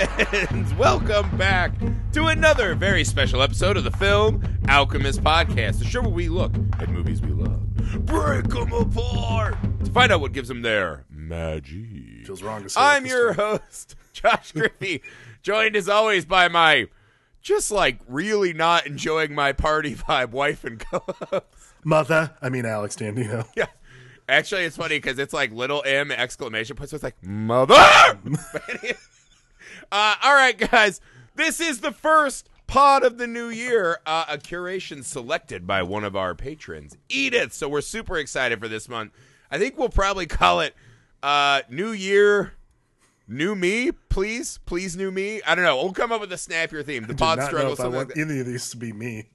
and welcome back to another very special episode of the Film Alchemist Podcast, the show where we look at movies we love, break them apart to find out what gives them their magic. Feels wrong to say. I'm your time. host, Josh Griffey, joined as always by my just like really not enjoying my party vibe wife and co-host. mother. I mean Alex Dandino. Yeah. Actually, it's funny because it's like little M exclamation point. So it's like mother. Uh, all right, guys. This is the first pod of the new year. Uh, a curation selected by one of our patrons, Edith. So we're super excited for this month. I think we'll probably call it uh, New Year. New me, please, please, new me. I don't know. We'll come up with a snappier theme. The pod struggle, I something like want any of these to be me.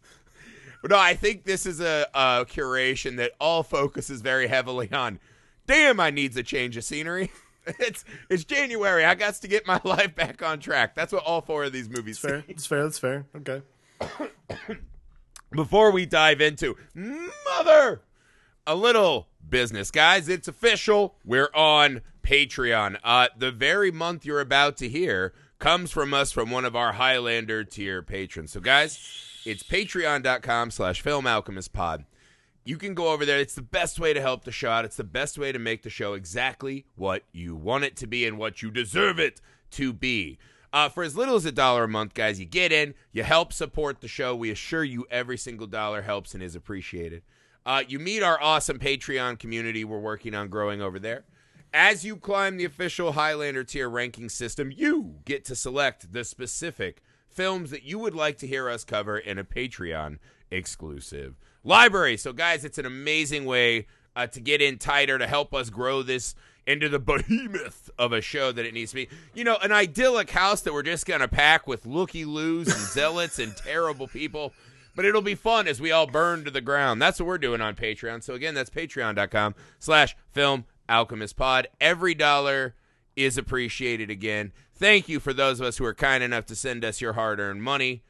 But no, I think this is a, a curation that all focuses very heavily on. Damn, I needs a change of scenery. It's it's January. I got to get my life back on track. That's what all four of these movies Fair. say. It's fair. That's fair. Okay. Before we dive into mother, a little business, guys. It's official. We're on Patreon. Uh, the very month you're about to hear comes from us from one of our Highlander tier patrons. So, guys, it's patreon.com slash film alchemist pod. You can go over there. It's the best way to help the show out. It's the best way to make the show exactly what you want it to be and what you deserve it to be. Uh, for as little as a dollar a month, guys, you get in, you help support the show. We assure you every single dollar helps and is appreciated. Uh, you meet our awesome Patreon community we're working on growing over there. As you climb the official Highlander tier ranking system, you get to select the specific films that you would like to hear us cover in a Patreon exclusive library. So, guys, it's an amazing way uh, to get in tighter to help us grow this into the behemoth of a show that it needs to be. You know, an idyllic house that we're just going to pack with looky loos and zealots and terrible people. But it'll be fun as we all burn to the ground. That's what we're doing on Patreon. So again, that's patreon.com slash film alchemist pod. Every dollar is appreciated again. Thank you for those of us who are kind enough to send us your hard earned money.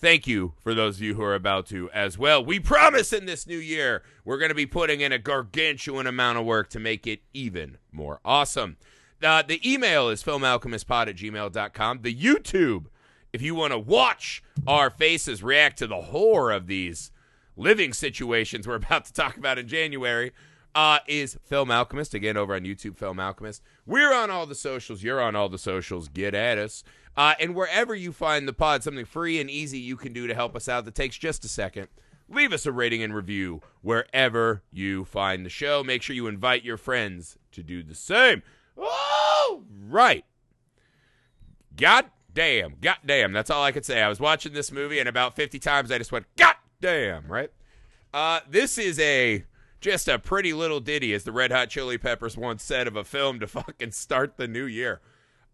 Thank you for those of you who are about to as well. We promise in this new year we're going to be putting in a gargantuan amount of work to make it even more awesome. Uh, the email is filmalchemistpod at gmail.com. The YouTube, if you want to watch our faces react to the horror of these living situations we're about to talk about in January, uh, is Film Alchemist. Again, over on YouTube, Film Alchemist. We're on all the socials. You're on all the socials. Get at us. Uh, and wherever you find the pod, something free and easy you can do to help us out that takes just a second. Leave us a rating and review wherever you find the show. Make sure you invite your friends to do the same. Oh, right. God damn. God damn. That's all I could say. I was watching this movie, and about 50 times I just went, God damn, right? Uh, this is a just a pretty little ditty, as the Red Hot Chili Peppers once said of a film to fucking start the new year.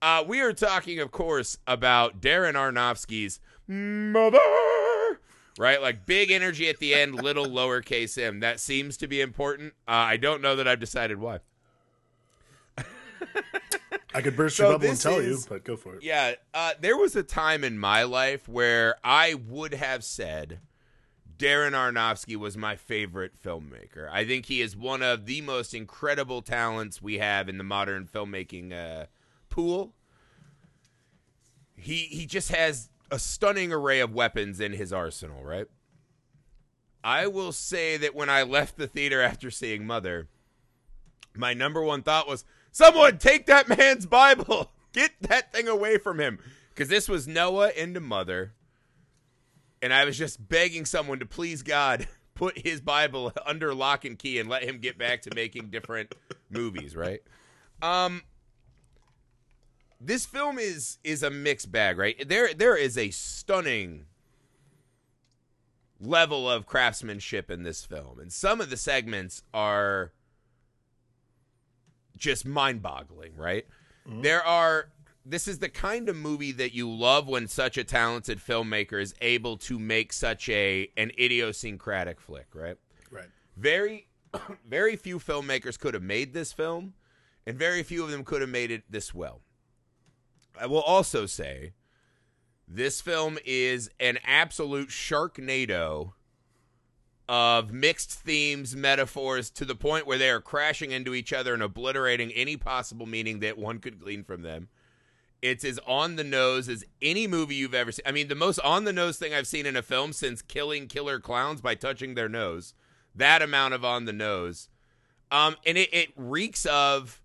Uh, we are talking, of course, about Darren Aronofsky's Mother. Right? Like big energy at the end, little lowercase m. That seems to be important. Uh, I don't know that I've decided why. I could burst So your bubble and tell is- you, but go for it. Yeah, uh, there was a time in my life where I would have said Darren Aronofsky was my favorite filmmaker. I think he is one of the most incredible talents we have in the modern filmmaking uh, pool. He he just has a stunning array of weapons in his arsenal, right? I will say that when I left the theater after seeing Mother, my number one thought was someone take that man's bible get that thing away from him because this was noah into mother and i was just begging someone to please god put his bible under lock and key and let him get back to making different movies right um this film is is a mixed bag right there there is a stunning level of craftsmanship in this film and some of the segments are just mind-boggling, right? Mm-hmm. There are this is the kind of movie that you love when such a talented filmmaker is able to make such a an idiosyncratic flick, right? Right. Very very few filmmakers could have made this film and very few of them could have made it this well. I will also say this film is an absolute sharknado of mixed themes, metaphors to the point where they are crashing into each other and obliterating any possible meaning that one could glean from them. It's as on the nose as any movie you've ever seen. I mean, the most on the nose thing I've seen in a film since killing killer clowns by touching their nose. That amount of on the nose. Um, and it, it reeks of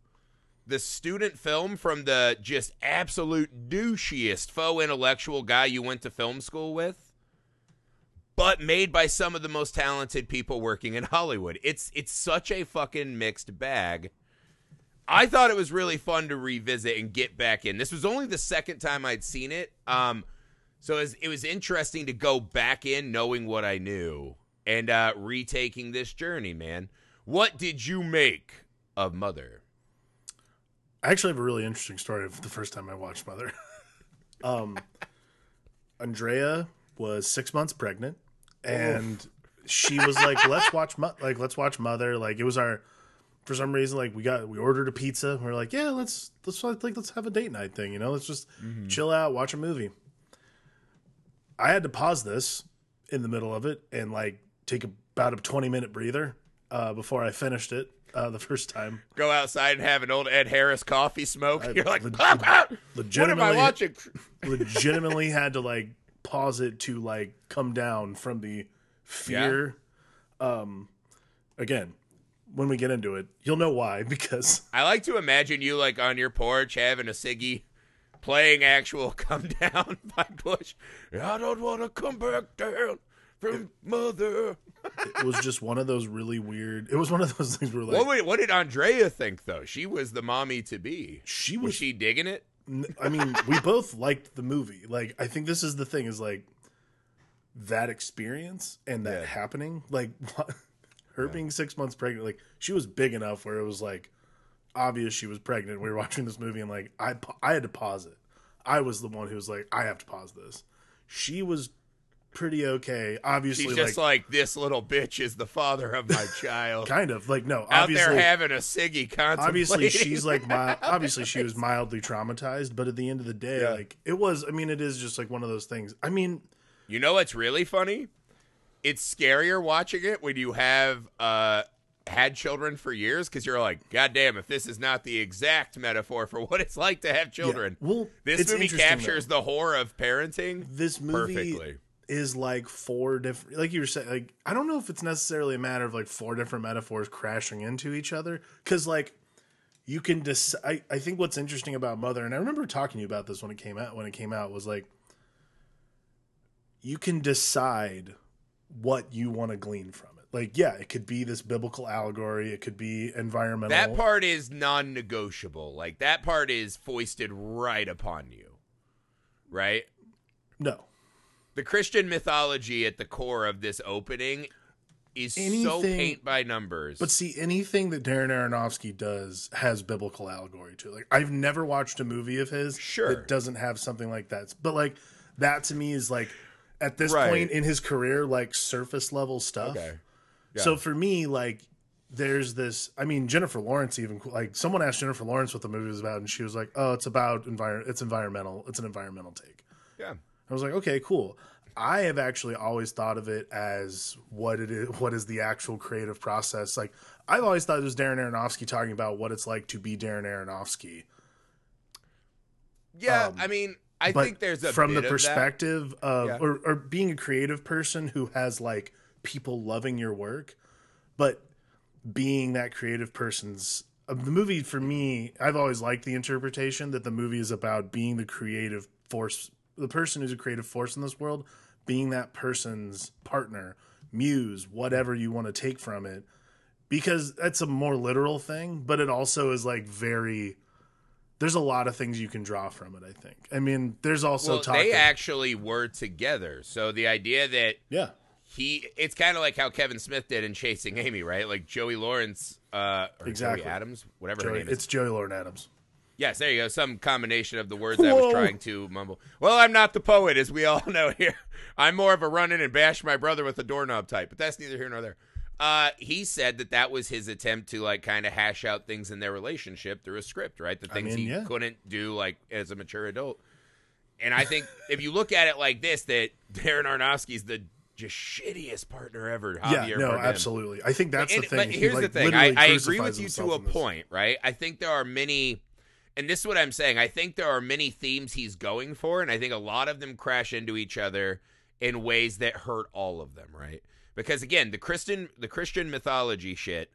the student film from the just absolute douchiest faux intellectual guy you went to film school with, but made by some of the most talented people working in Hollywood. It's it's such a fucking mixed bag. I thought it was really fun to revisit and get back in. This was only the second time I'd seen it. Um, so it was, interesting to go back in knowing what I knew and uh, retaking this journey, man. What did you make of Mother? I actually have a really interesting story of the first time I watched Mother. um, Andrea was six months pregnant, and she was like, "Let's watch, Mo- like, let's watch Mother." Like, it was our, for some reason, like we got we ordered a pizza. We are like, "Yeah, let's let's like let's have a date night thing, you know? Let's just chill out, watch a movie." I had to pause this in the middle of it and like take about a twenty minute breather uh, before I finished it uh, the first time. Go outside and have an old Ed Harris coffee smoke. You're like, leg- "Ah, ah, what am I legitimately- watching? legitimately had to like pause it to like come down from the fear. Um, again, when we get into it, you'll know why because I like to imagine you like on your porch having a ciggy, playing actual "Come Down" by Bush. I don't want to come back down from Mother. It was just one of those really weird. It was one of those things where like What, what did Andrea think though? She was the mommy to be. she Was was. she digging it? I mean, we both liked the movie. Like, I think this is the thing is like that experience and that Yeah. happening. Like, her being six months pregnant. Like, she was big enough where it was like obvious she was pregnant. We were watching this movie and like I I had to pause it. I was the one who was like, I have to pause this. She was pretty okay. Obviously, She's just like, like, this little bitch is the father of my child. kind of like no. Out Obviously, there having a ciggy obviously she's like mi- obviously she was mildly traumatized, but at the end of the day, Yeah. like it was. I mean, it is just like one of those things. I mean, You know what's really funny? It's scarier watching it when you have uh had children for years because you're like, God damn, if this is not the exact metaphor for what it's like to have children. well, this movie captures the horror of parenting this movie perfectly. Is like four different. Like you were saying, like I don't know if it's necessarily a matter of like four different metaphors crashing into each other because like you can decide. I, I think what's interesting about Mother, and I remember talking to you about this when it came out. When it came out, was like you can decide what you want to glean from it. Like, yeah, it could be this biblical allegory. It could be environmental. That part is non negotiable. Like, that part is foisted right upon you. Right? no, The Christian mythology at the core of this opening is so paint by numbers. But see, anything that Darren Aronofsky does has biblical allegory to it. Like I've never watched a movie of his Sure. that doesn't have something like that. But like that to me is like at this Right. point in his career, like surface level stuff. okay. So for me, like there's this. I mean, Jennifer Lawrence even like someone asked Jennifer Lawrence what the movie was about, and she was like, "Oh, it's about envir. It's environmental. It's an environmental take." Yeah. I was like, okay, cool. I have actually always thought of it as what it is. What is the actual creative process? Like, I've always thought it was Darren Aronofsky talking about what it's like to be Darren Aronofsky. Yeah, Um, I mean, I think there's a from the of perspective of, Yeah. or, or being a creative person who has like people loving your work, but being that creative person's. Uh, the movie for me, I've always liked the interpretation that the movie is about being the creative force, the person who's a creative force in this world, being that person's partner, muse, whatever you want to take from it, because that's a more literal thing, but it also is like very. There's a lot of things you can draw from it. I think. I mean, there's also well, they actually were together. So the idea that yeah, he, it's kind of like how Kevin Smith did in Chasing Amy, right? Like Joey Lawrence, uh, or Exactly. Joey Adams, whatever Joey, name is. it's Joey Lauren Adams. Yes, there you go. Some combination of the words I was trying to mumble. Well, I'm not the poet, as we all know here. I'm more of a run in and bash my brother with a doorknob type, but that's neither here nor there. Uh, he said that that was his attempt to like kind of hash out things in their relationship through a script, right? The things mean, he yeah. couldn't do like as a mature adult. And I think if you look at it like this, that Darren Aronofsky's the just shittiest partner ever. yeah, Javier no, Bardem. absolutely. I think that's And- the thing. But He, here's like, the thing: I, I agree with you to a this. point, right? I think there are many, and this is what I'm saying. I think there are many themes he's going for, and I think a lot of them crash into each other in ways that hurt all of them, right? Because again, the Christian the Christian mythology shit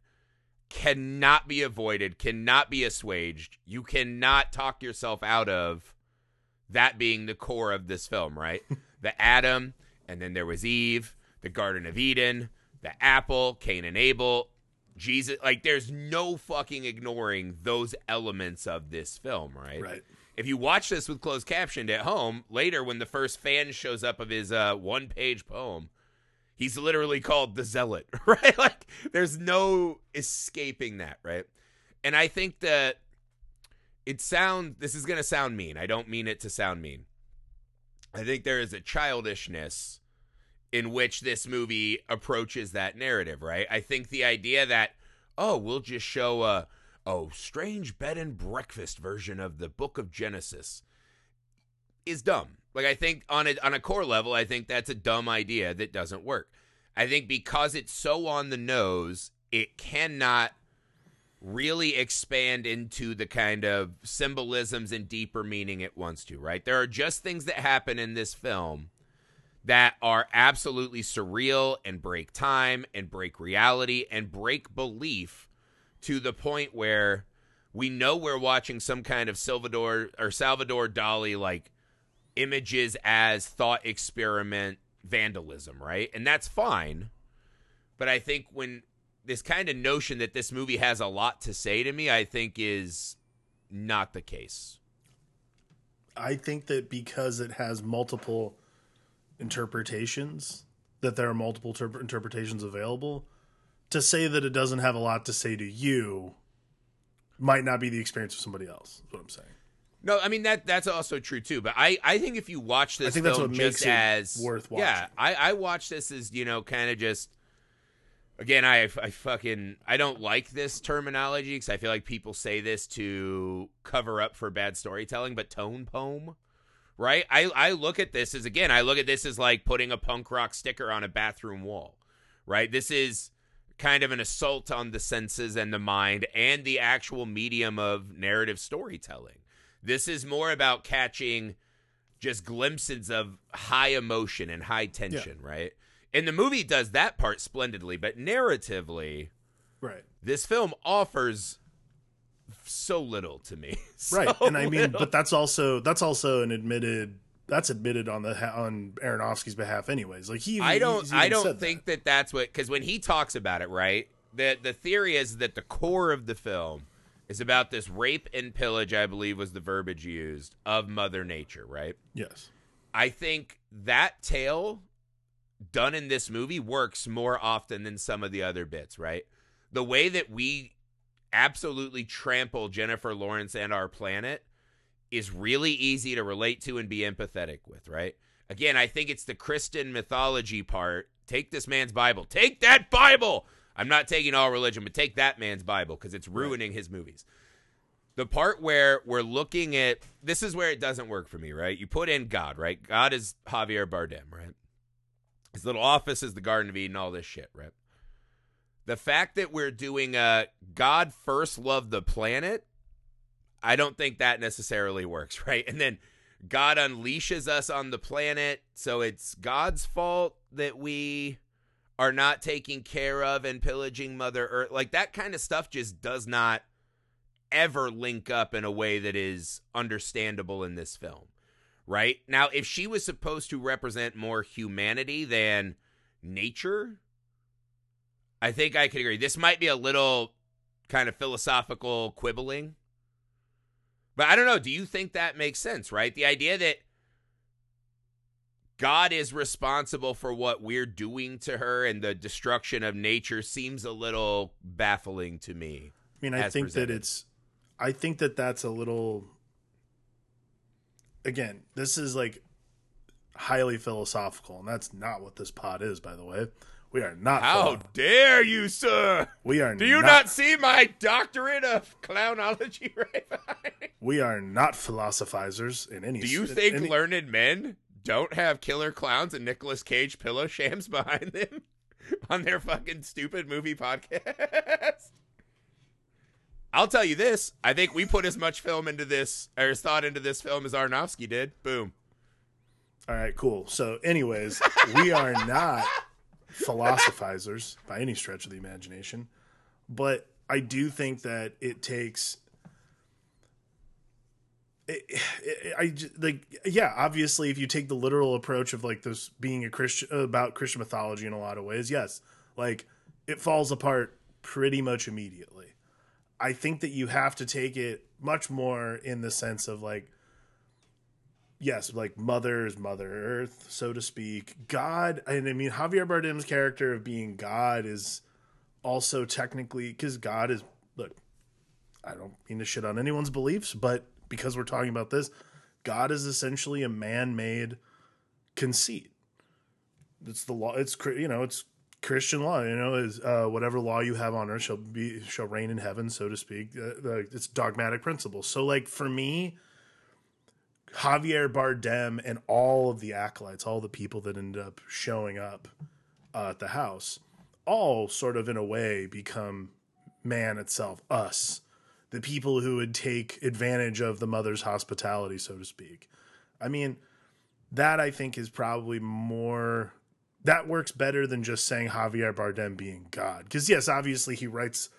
cannot be avoided, cannot be assuaged. You cannot talk yourself out of that being the core of this film, right? the Adam, and then there was Eve, the Garden of Eden, the apple, Cain and Abel, Jesus. Like, there's no fucking ignoring those elements of this film, right? Right. If you watch this with closed captioned at home, later when the first fan shows up of his uh, one page poem, he's literally called the Zealot, right? Like, there's no escaping that, right? And I think that it sounds, this is going to sound mean. I don't mean it to sound mean. I think there is a childishness in which this movie approaches that narrative, right? I think the idea that, oh, we'll just show a, oh, strange bed and breakfast version of the book of Genesis is dumb. Like I think on a on a core level, I think that's a dumb idea that doesn't work. I think because it's so on the nose, it cannot really expand into the kind of symbolisms and deeper meaning it wants to, right? There are just things that happen in this film that are absolutely surreal and break time and break reality and break belief to the point where we know we're watching some kind of Salvador or Salvador Dali like images as thought experiment vandalism, right? And that's fine. But I think when this kind of notion that this movie has a lot to say to me, I think is not the case. I think that because it has multiple interpretations, that there are multiple ter- interpretations available, to say that it doesn't have a lot to say to you might not be the experience of somebody else. Is what I'm saying. No, I mean that that's also true too. But I, I think if you watch this I think that's what makes it as worth yeah. I I watch this as you know kind of just again I I fucking I don't like this terminology because I feel like people say this to cover up for bad storytelling. But tone poem, right? I I look at this as again I look at this as like putting a punk rock sticker on a bathroom wall, right? This is kind of an assault on the senses and the mind and the actual medium of narrative storytelling. This is more about catching just glimpses of high emotion and high tension, right? And the movie does that part splendidly, but narratively, Right. this film offers so little to me. So right and i mean little. but that's also that's also an admitted that's admitted on the on aronofsky's behalf anyways like he I don't I don't think that. that's what cuz when he talks about it, right? The the theory is that the core of the film is about this rape and pillage, I believe was the verbiage used, of mother nature, right? yes I think that tale done in this movie works more often than some of the other bits, right? The way that we absolutely trample Jennifer Lawrence and our planet is really easy to relate to and be empathetic with, right? Again, I think it's the Christian mythology part. Take this man's Bible. Take that Bible. I'm not taking all religion, but take that man's Bible because it's ruining his movies. The part where we're looking at this is where it doesn't work for me, right? You put in God, right? God is Javier Bardem, right? His little office is the Garden of Eden, all this shit, right? The fact that we're doing a God first loved the planet, I don't think that necessarily works, right? And then God unleashes us on the planet, so it's God's fault that we are not taking care of and pillaging Mother Earth. Like that kind of stuff just does not ever link up in a way that is understandable in this film. Right? Now, if she was supposed to represent more humanity than nature, I think I could agree. This might be a little kind of philosophical quibbling. But I don't know. Do you think that makes sense, right? The idea that God is responsible for what we're doing to her and the destruction of nature seems a little baffling to me. i mean i think presented. that it's i think that that's a little again this is like highly philosophical and that's not what this pod is by the way we are not How dare you, sir? we are Do you not, see my doctorate of clownology right behind me? we are not philosophizers in any Do you in think any- learned men don't have killer clowns and Nicolas Cage pillow shams behind them on their fucking stupid movie podcast? I'll tell you this. I think we put as much film into this, or as thought into this film as Aronofsky did. Boom. All right, cool. So, anyways, we are not philosophizers by any stretch of the imagination, but I do think that it takes. It, it, I like yeah obviously if you take the literal approach of like this being a Christian about Christian mythology in a lot of ways yes like it falls apart pretty much immediately I think that you have to take it much more in the sense of like yes, like Mother's Mother Earth, so to speak. God, and I mean Javier Bardem's character of being God is also technically because God is look. I don't mean to shit on anyone's beliefs, but because we're talking about this, God is essentially a man-made conceit. It's the law. It's you know it's Christian law. You know is uh, whatever law you have on earth shall be shall reign in heaven, so to speak. Uh, it's dogmatic principle. So like for me, Javier Bardem and all of the acolytes, all the people that end up showing up uh, at the house, all sort of in a way become man itself, us, the people who would take advantage of the mother's hospitality, so to speak. I mean, that I think is probably more that works better than just saying Javier Bardem being God. Because yes, obviously he writes,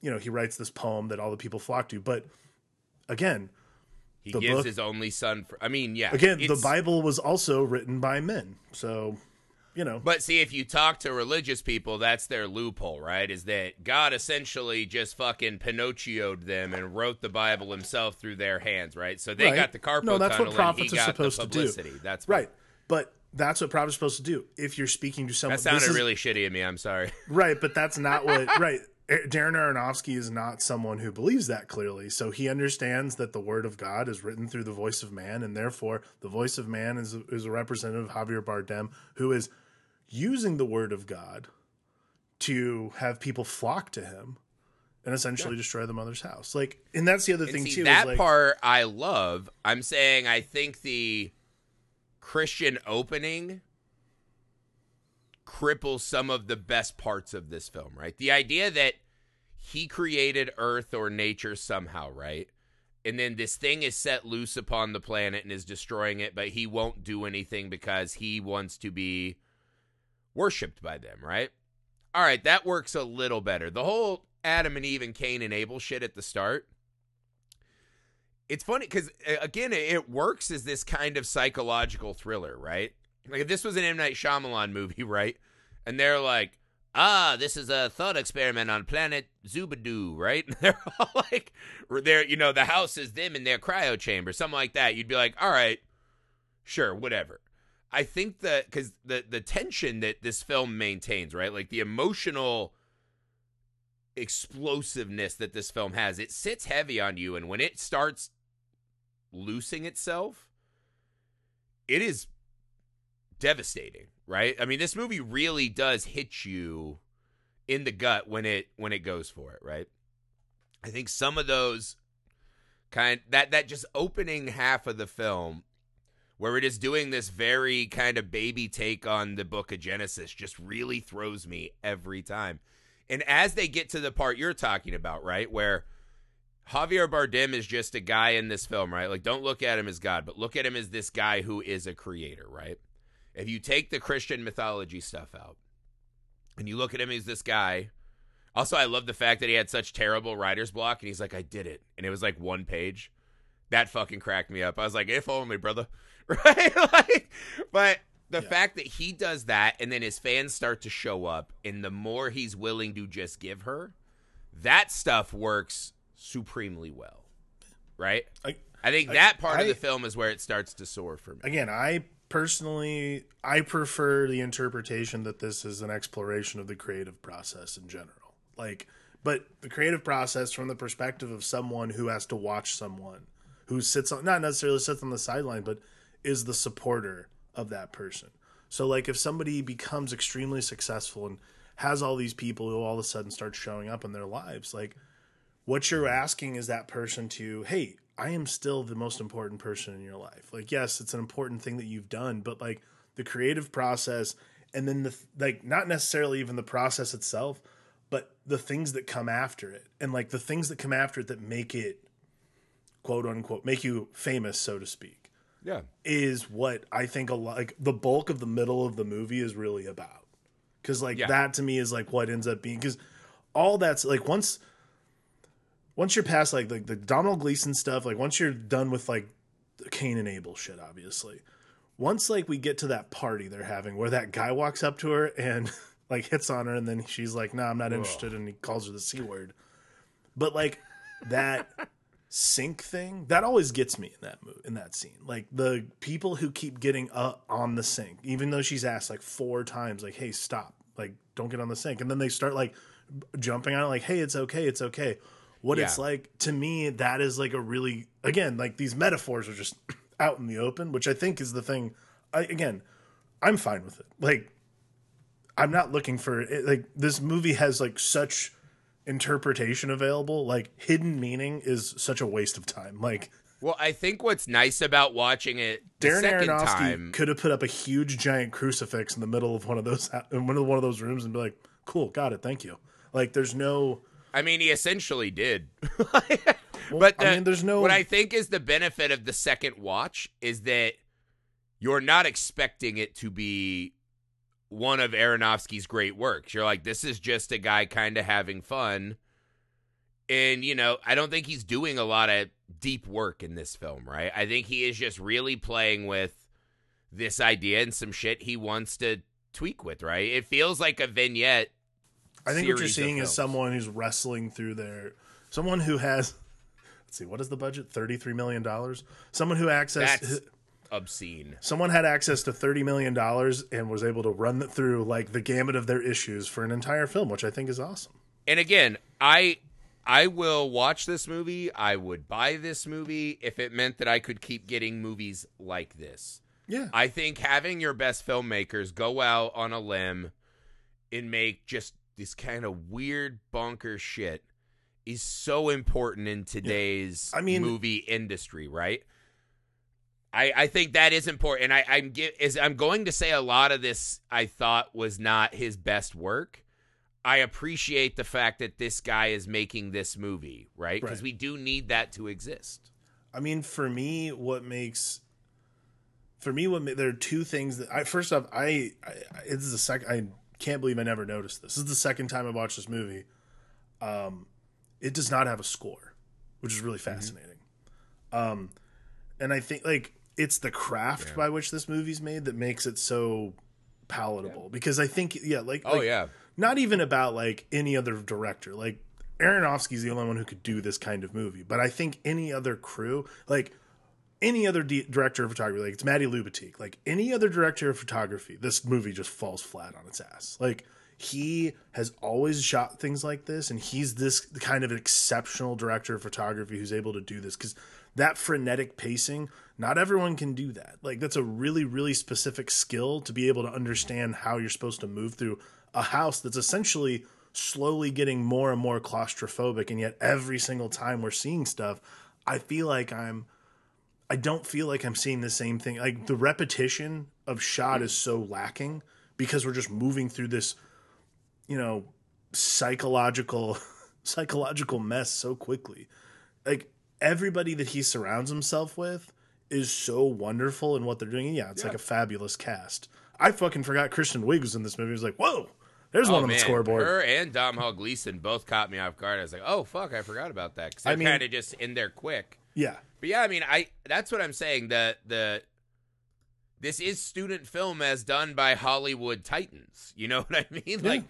you know, he writes this poem that all the people flock to, but again, He The gives book- his only son. For, I mean, yeah. again, the Bible was also written by men, so you know, But see, if you talk to religious people, that's their loophole, right? Is that God essentially just fucking Pinocchioed them and wrote the Bible himself through their hands, right? So they Right. got the carpal No, that's what tunnel and prophets he are got supposed the to do. That's right. But that's what prophets are supposed to do. If you're speaking to someone, That sounded this is- really shitty of me. I'm sorry. right, but that's not what right. Darren Aronofsky is not someone who believes that clearly. So he understands that the word of God is written through the voice of man, and therefore the voice of man is is a representative of Javier Bardem, who is using the word of God to have people flock to him and essentially destroy the mother's house. Like, and that's the other And thing see, too. that like, part I love. I'm saying I think the Christian opening cripples some of the best parts of this film, right? The idea that he created Earth or nature somehow, right? And then this thing is set loose upon the planet and is destroying it, but he won't do anything because he wants to be worshipped by them, right? All right, that works a little better. The whole Adam and Eve and Cain and Abel shit at the start. It's funny because uh, again, it- it works as this kind of psychological thriller, right? Like if this was an M Night Shyamalan movie, right? And they're like, "Ah, this is a thought experiment on planet Zubadoo," right? They're all like, "They're you know the house is them in their cryo chamber, something like that." You'd be like, "All right, sure, whatever." I think that because the the tension that this film maintains, right? Like the emotional explosiveness that this film has, it sits heavy on you, and when it starts loosing itself, it is devastating, right? I mean, this movie really does hit you in the gut when it when it goes for it, right? I think some of those kind that that just opening half of the film where it is doing this very kind of baby take on the book of Genesis just really throws me every time. And as they get to the part you're talking about, right, where Javier Bardem is just a guy in this film, right? Like, don't look at him as God, but look at him as this guy who is a creator, right? If you take the Christian mythology stuff out and you look at him as this guy, also, I love the fact that he had such terrible writer's block and he's like, I did it. And it was like one page. That fucking cracked me up. I was like, if only, brother. Right? like, but the Yeah. fact that he does that and then his fans start to show up and the more he's willing to just give her, that stuff works supremely well. Right? I, I think that part of the film is where it starts to soar for me. again, I personally I prefer the interpretation that this is an exploration of the creative process in general. Like but the creative process from the perspective of someone who has to watch someone who sits on not necessarily sits on the sideline but is the supporter of that person. So like if somebody becomes extremely successful and has all these people who all of a sudden start showing up in their lives like what you're asking is that person to hey i am still the most important person in your life like yes it's an important thing that you've done but like the creative process and then the like not necessarily even the process itself but the things that come after it and like the things that come after it that make it quote unquote make you famous so to speak Yeah. is what I think a lot like the bulk of the middle of the movie is really about. Cuz like Yeah. that to me is like what ends up being cuz all that's like once once you're past like the, the Domhnall Gleeson stuff, like once you're done with like the Cain and Abel shit obviously. Once like we get to that party they're having where that guy walks up to her and like hits on her and then she's like, "No, I'm not interested," and he calls her the c word. But like that sink thing that always gets me in that move in that scene like the people who keep getting up on the sink even though she's asked like four times like hey stop like don't get on the sink and then they start like jumping on it like hey it's okay it's okay what it's like to me that is like a really again like these metaphors are just out in the open which i think is the thing I, again i'm fine with it. Like i'm not looking for it, like this movie has like such interpretation available like hidden meaning is such a waste of time. Like Well, I think what's nice about watching it Darren second Aronofsky time, could have put up a huge giant crucifix in the middle of one of those in one of one of those rooms and be like, "Cool, got it, thank you." Like, there's no I mean, he essentially did. but I the- mean, there's no- What I think is the benefit of the second watch is that you're not expecting it to be one of Aronofsky's great works. You're like, this is just a guy kind of having fun. And, you know, I don't think he's doing a lot of deep work in this film, right? I think he is just really playing with this idea and some shit he wants to tweak with, right? It feels like a vignette. I think what you're seeing is someone who's wrestling through their someone who has let's see, what is the budget? 33 million dollars. Someone who access That's obscene. someone had access to 30 million dollars and was able to run through like the gamut of their issues for an entire film, which I think is awesome. And again, I I will watch this movie. I would buy this movie if it meant that I could keep getting movies like this. Yeah. I think having your best filmmakers go out on a limb and make just this kind of weird bonker shit is so important in today's I mean- movie industry, right? I, I think that is important. And I, I'm gi- is I'm going to say a lot of this I thought was not his best work. I appreciate the fact that this guy is making this movie, right? Because Right. we do need that to exist. I mean, for me, what makes for me what ma- there are two things that I first off I, I I- this is the second I can't believe I never noticed this. This is the second time I watched this movie. Um, it does not have a score, which is really fascinating. Um, and I think like it's the craft by which this movie's made that makes it so palatable. Because I think yeah, like Oh like, yeah. not even about like any other director. Like Aronofsky's the only one who could do this kind of movie. But I think any other crew, like any other di- director of photography, like it's Matty Libatique, like any other director of photography, this movie just falls flat on its ass. Like he has always shot things like this, and he's this kind of exceptional director of photography who's able to do this because that frenetic pacing, not everyone can do that. Like that's a really, really specific skill to be able to understand how you're supposed to move through a house that's essentially slowly getting more and more claustrophobic, and yet every single time we're seeing stuff, I feel like I'm I don't feel like I'm seeing the same thing. Like the repetition of shot is so lacking because we're just moving through this, you know, psychological psychological mess so quickly. Like everybody that he surrounds himself with is so wonderful in what they're doing. And yeah, it's like a fabulous cast. I fucking forgot Kristen Wiig was in this movie. I was like, whoa, there's one oh, on man. the scoreboard. Her and Domhnall Gleeson both caught me off guard. I was like, oh fuck, I forgot about that because I mean- kind of just in there quick. Yeah. But yeah, I mean, I that's what I'm saying. The the this is student film as done by Hollywood Titans. You know what I mean? Like,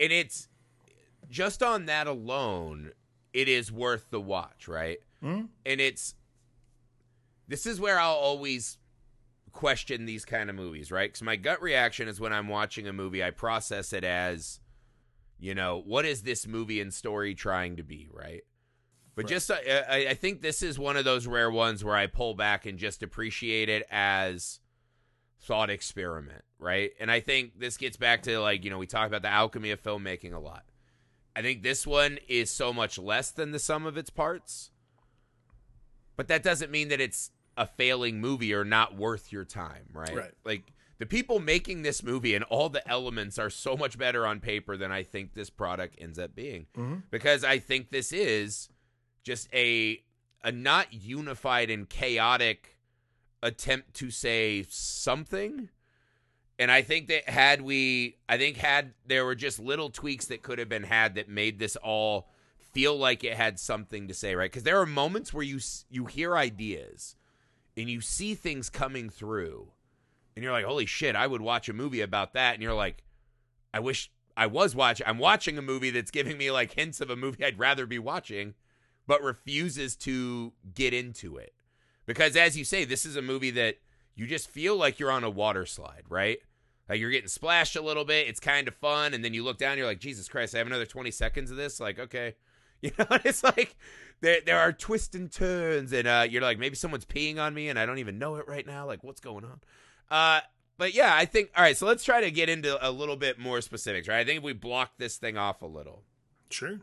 and it's just on that alone, it is worth the watch, right? Mhm. And it's this is where I'll always question these kind of movies, right? Because my gut reaction is when I'm watching a movie, I process it as, you know, what is this movie and story trying to be, right? But just, uh, I, I think this is one of those rare ones where I pull back and just appreciate it as thought experiment, right? And I think this gets back to like, you know, we talk about the alchemy of filmmaking a lot. I think this one is so much less than the sum of its parts. But that doesn't mean that it's a failing movie or not worth your time, right? Right. Like the people making this movie and all the elements are so much better on paper than I think this product ends up being. Mhm. Because I think this is just a a not unified and chaotic attempt to say something. And I think that had we I think had there were just little tweaks that could have been had that made this all feel like it had something to say, right? Cuz there are moments where you you hear ideas and you see things coming through and you're like, "Holy shit, I would watch a movie about that." And you're like, "I wish I was watching I'm watching a movie that's giving me like hints of a movie I'd rather be watching." But refuses to get into it. Because as you say, this is a movie that you just feel like you're on a water slide, right? Like you're getting splashed a little bit, it's kind of fun, and then you look down, you're like, Jesus Christ, I have another 20 seconds of this. Like, okay. You know, it's like there there are twists and turns, and uh, you're like, maybe someone's peeing on me and I don't even know it right now. Like, what's going on? Uh but yeah, I think all right, so let's try to get into a little bit more specifics, right? I think if we block this thing off a little Sure.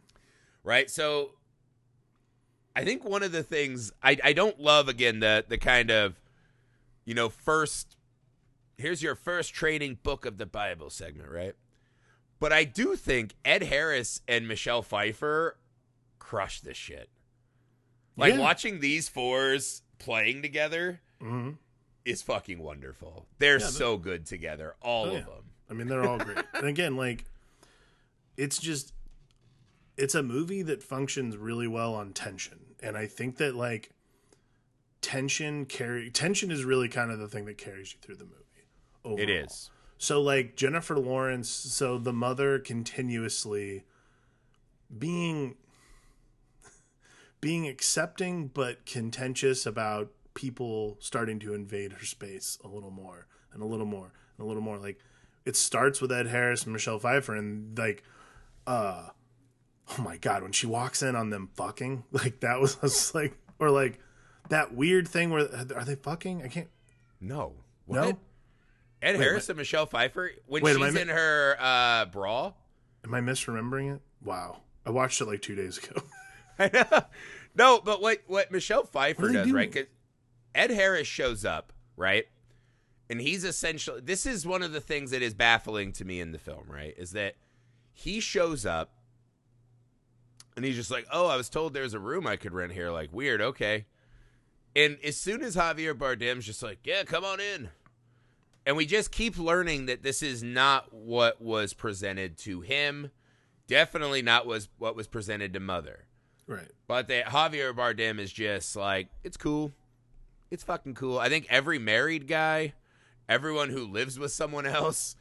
right? So I think one of the things I, I don't love again the the kind of you know first here's your first trading book of the Bible segment, right? But I do think Ed Harris and Michelle Pfeiffer crush this shit. Like Yeah. watching these fours playing together hmm is fucking wonderful. They're Yeah, so good together, all Oh, of yeah. them. I mean, they're all great. and again, like, it's just, it's a movie that functions really well on tension. And I think that, like, tension carry tension is really kind of the thing that carries you through the movie. Overall. It is. So, like, Jennifer Lawrence, so the mother continuously being being accepting but contentious about people starting to invade her space a little more and a little more and a little more like it starts with Ed Harris and Michelle Pfeiffer and like uh oh my god when she walks in on them fucking like that was, was like or like that weird thing where are they fucking I can't No. no What? Ed Wait, Harris and Michelle Pfeiffer when Wait, she's mi- in her uh, bra. am I misremembering it wow I watched it like 2 days ago I know. No, but what what Michelle Pfeiffer What does, right? doing? 'Cause Ed Harris shows up, right? And he's essentially this is one of the things that is baffling to me in the film, right? Is that he shows up and he's just like, "Oh, I was told there's a room I could rent here." Like, weird, okay. And as soon as Javier Bardem's just like, "Yeah, come on in." And we just keep learning that this is not what was presented to him. Definitely not was what was presented to Mother. right But that Javier Bardem is just like, it's cool. It's fucking cool. I think every married guy, everyone who lives with someone else,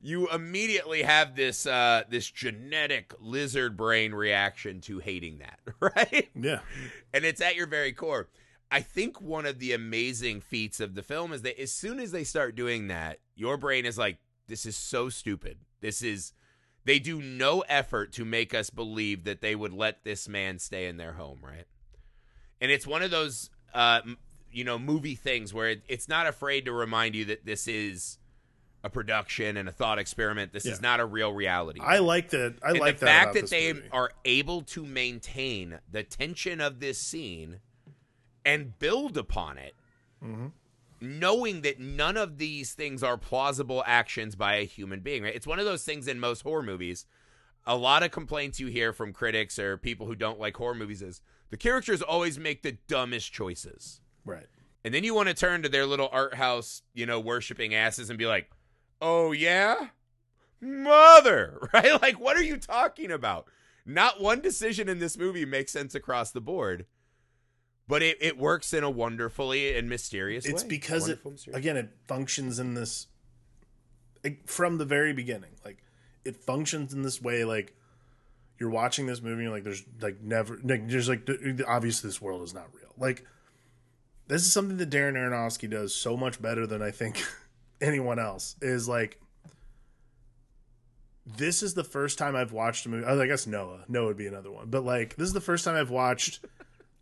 you immediately have this uh this genetic lizard brain reaction to hating that, right? yeah and it's at your very core. I think one of the amazing feats of the film is that as soon as they start doing that, your brain is like, this is so stupid. This is they do no effort to make us believe that they would let this man stay in their home, right? And it's one of those uh you know, movie things where it, it's not afraid to remind you that this is a production and a thought experiment. This is not a real reality. I like that I And like the fact that they movie. are able to maintain the tension of this scene and build upon it, Mm-hmm. knowing that none of these things are plausible actions by a human being. Right? It's one of those things in most horror movies. A lot of complaints you hear from critics or people who don't like horror movies is the characters always make the dumbest choices. right And then you want to turn to their little art house, you know, worshiping asses and be like, oh, yeah? Mother, right? Like, what are you talking about? Not one decision in this movie makes sense across the board, but it, it works in a wonderfully and mysterious way. it's because it Wonderful, mysterious. again it functions in this like, from the very beginning like it functions in this way like you're watching this movie and you're like there's like never like there's like obviously this world is not real like this is something that Darren Aronofsky does so much better than I think anyone else is like this is the first time I've watched a movie. Oh, I guess Noah. Noah would be another one. But like this is the first time I've watched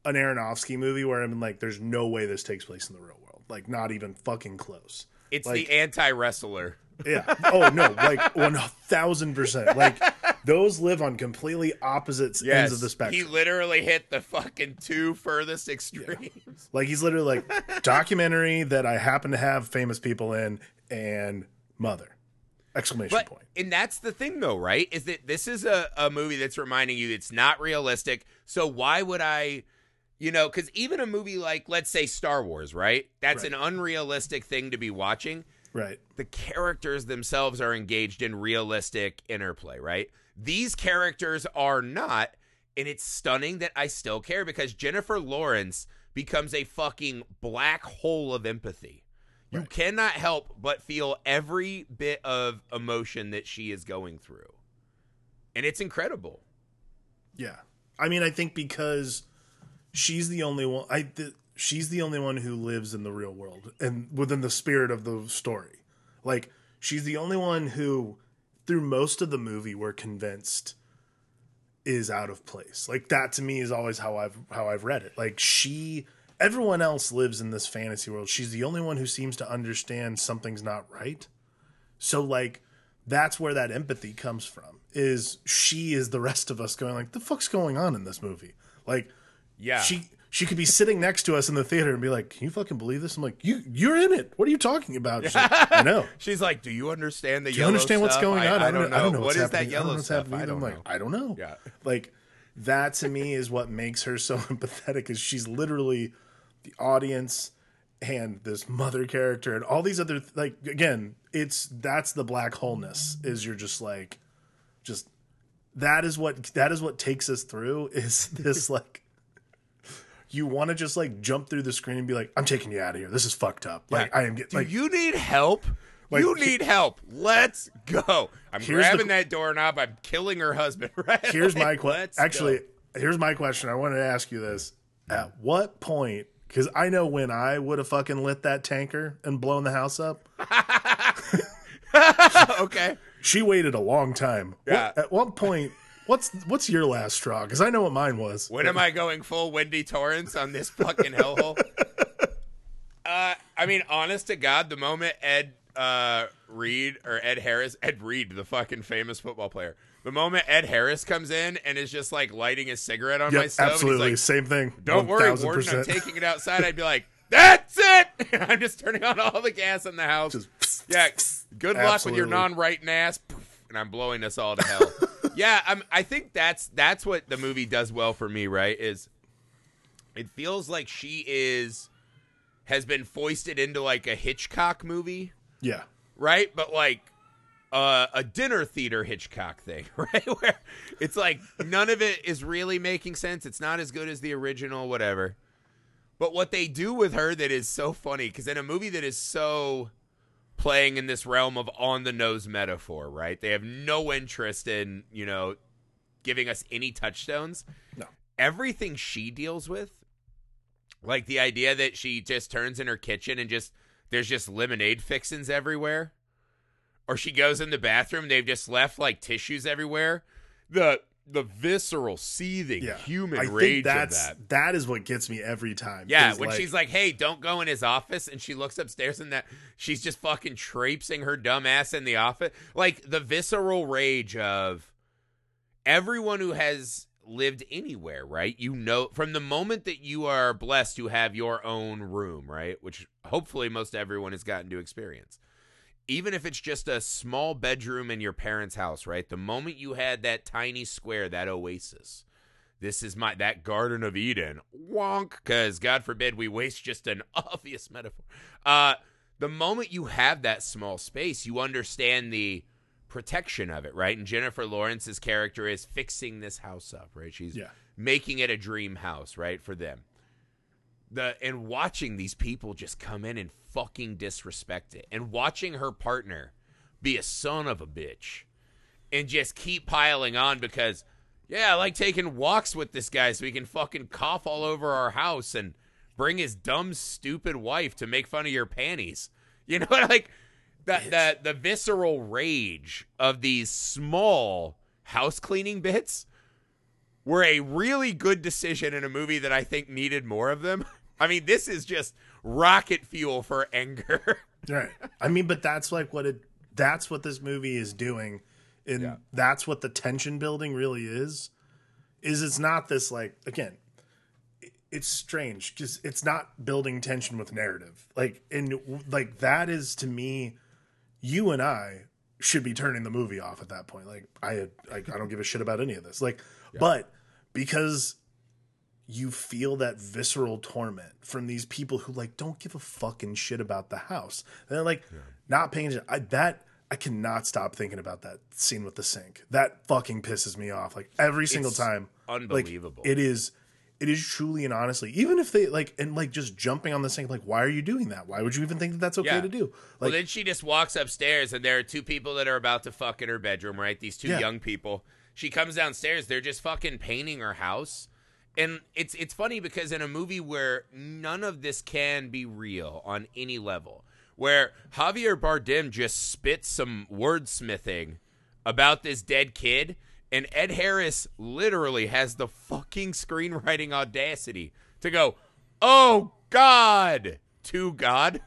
an Aronofsky movie where I'm like, there's no way this takes place in the real world. Like not even fucking close. It's like- the anti wrestler Yeah. Oh no, like one thousand percent. Like those live on completely opposite ends of the spectrum. He literally hit the fucking two furthest extremes. like he's literally like documentary that I happen to have famous people in and mother. Exclamation But point. and that's the thing though, right? Is that this is a, a movie that's reminding you it's not realistic. So why would I you know, because even a movie like let's say Star Wars, right? That's Right. an unrealistic thing to be watching. Right. the characters themselves are engaged in realistic interplay, right? These characters are not, and it's stunning that I still care because Jennifer Lawrence becomes a fucking black hole of empathy. You cannot help but feel every bit of emotion that she is going through. And it's incredible. Yeah. I mean, I think because she's the only one. I th- she's the only one who lives in the real world and within the spirit of the story. Like she's the only one who, through most of the movie, we're convinced is out of place. Like that to me is always how I've how I've read it. Like she. Everyone else lives in this fantasy world. She's the only one who seems to understand something's not right. So like that's where that empathy comes from. Is she is the rest of us going like the fuck's going on in this movie? Like Yeah. she she could be sitting next to us in the theater and be like, "Can you fucking believe this?" I'm like, "You you're in it. What are you talking about?" She's like, I know. She's like, "Do you understand the Do you understand what's going I- on? I, don't know. I don't know what is that happening. I don't know yellow what's stuff? I I'm don't like, know." I don't know. Yeah. Like that to me is what makes her so empathetic. Is she's literally the audience and this mother character and all these other like again, it's that's the black holeness. Is you're just like, just that is what that is what takes us through. Is this like. You want to just like jump through the screen and be like, "I'm taking you out of here. This is fucked up." Like I am getting Do like you need help? Like, you need help. Let's go. I'm Here's the- grabbing that doorknob. I'm killing her husband. Right. here's my question. Actually, go. here's my question. I wanted to ask you this: At what point? Because I know when I would have fucking lit that tanker and blown the house up. okay. She waited a long time. What- Yeah. at what point? What's what's your last straw? Because I know what mine was. When am I going full Wendy Torrance on this fucking hellhole? Uh, I mean, honest to God, the moment Ed uh, Reed or Ed Harris, Ed Reed, the fucking famous football player, the moment Ed Harris comes in and is just like lighting a cigarette on my Yep, stove, and he's absolutely like, same thing. Don't worry, 1000%. Warden. I'm taking it outside. I'd be like, "That's it." I'm just turning on all the gas in the house. Just- yeah. Good luck with your non-writing ass. And I'm blowing us all to hell. yeah, I'm, I think that's that's what the movie does well for me. Right? Is it feels like she is has been foisted into like a Hitchcock movie, Yeah, right? But like uh, a dinner theater Hitchcock thing, right? Where it's like none of it is really making sense. It's not as good as the original, whatever. But what they do with her that is so funny, because in a movie that is so playing in this realm of on the nose metaphor, right? They have no interest in, you know, giving us any touchstones. No. Everything she deals with, like the idea that she just turns in her kitchen and just there's just lemonade fixins everywhere. Or she goes in the bathroom, they've just left like tissues everywhere. The the visceral, seething yeah. human I rage think that's of that. that is what gets me every time. Yeah, when like- she's like, "Hey, don't go in his office," and she looks upstairs and that she's just fucking traipsing her dumb ass in the office, like the visceral rage of everyone who has lived anywhere, right? You know, from the moment that you are blessed to have your own room, right, which hopefully most everyone has gotten to experience. Even if it's just a small bedroom in your parents' house, right? The moment you had that tiny square, that oasis, this is my that garden of eden wonk because god forbid we waste just an obvious metaphor uh the moment you have that small space you understand the protection of it right and jennifer lawrence's character is fixing this house up right she's Yeah. making it a dream house right for them the and watching these people just come in and fucking disrespect it and watching her partner be a son of a bitch and just keep piling on because yeah, I like taking walks with this guy so he can fucking cough all over our house and bring his dumb, stupid wife to make fun of your panties. You know, like the the the visceral rage of these small house cleaning bits were a really good decision in a movie that I think needed more of them. I mean, this is just rocket fuel for anger. Right. I mean, but that's like what it that's what this movie is doing, and Yeah. that's what the tension building really is. Is it's not this like again, it's strange because it's not building tension with narrative. Like and like that is to me, you and I should be turning the movie off at that point. Like I I, I don't give a shit about any of this. Like, but because you feel that visceral torment from these people who like don't give a fucking shit about the house. And they're like not paying attention. I, that I cannot stop thinking about that scene with the sink. That fucking pisses me off. Like every single It's time. unbelievable. Like, it is it is truly and honestly, even if they like and like just jumping on the sink, like why are you doing that? Why would you even think that that's okay Yeah. to do? well, then she just walks upstairs, and there are two people that are about to fuck in her bedroom, right? These two Yeah. young people. She comes downstairs. They're just fucking painting her house, and it's it's funny because in a movie where none of this can be real on any level, where Javier Bardem just spits some wordsmithing about this dead kid, and Ed Harris literally has the fucking screenwriting audacity to go, "Oh God," to God.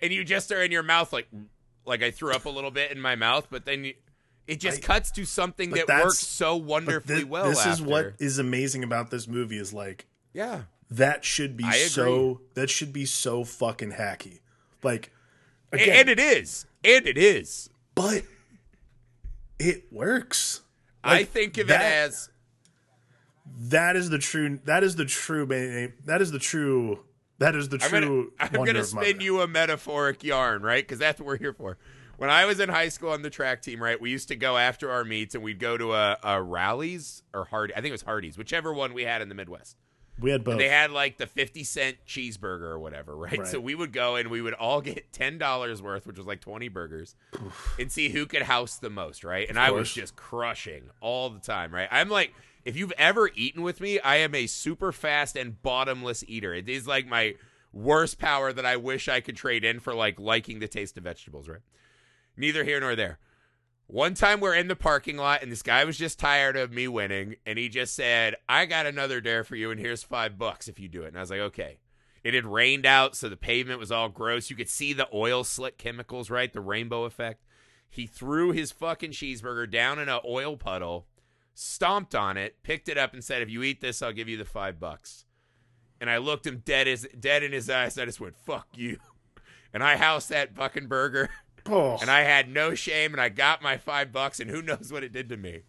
And you just are in your mouth like like I threw up a little bit in my mouth, but then you, it just I- cuts to something that works so wonderfully thi- well. this is what is amazing about this movie is like yeah, that should be so that should be so fucking hacky. Like again, and it is, and it is. but it works. I think of that- it as that is the true that is the true that is the true that is the I'm gonna, true I'm gonna spin you a metaphoric yarn, right? Because that's what we're here for. When I was in high school on the track team, right, we used to go after our meets and we'd go to a, a Rally's or Hardy. I think it was Hardee's, whichever one we had in the Midwest. we had both They had like the 50 cent cheeseburger or whatever, right? Right. So we would go and we would all get $10 worth, which was like 20 burgers, and see who could house the most, right? And I was just crushing all the time, right? I'm like, if you've ever eaten with me, I am a super fast and bottomless eater. It is like my worst power that I wish I could trade in for like liking the taste of vegetables, right? Neither here nor there. One time we're in the parking lot and this guy was just tired of me winning and he just said, I got another dare for you and here's five bucks if you do it. And I was like, okay. It had rained out, so the pavement was all gross. You could see the oil slick chemicals, right? The rainbow effect. He threw his fucking cheeseburger down in an oil puddle, stomped on it, picked it up, and said, If you eat this, I'll give you the five bucks. And I looked him dead as dead in his eyes, and I just went, Fuck you. And I housed that fucking burger. oh, And I had no shame and I got my five bucks and who knows what it did to me.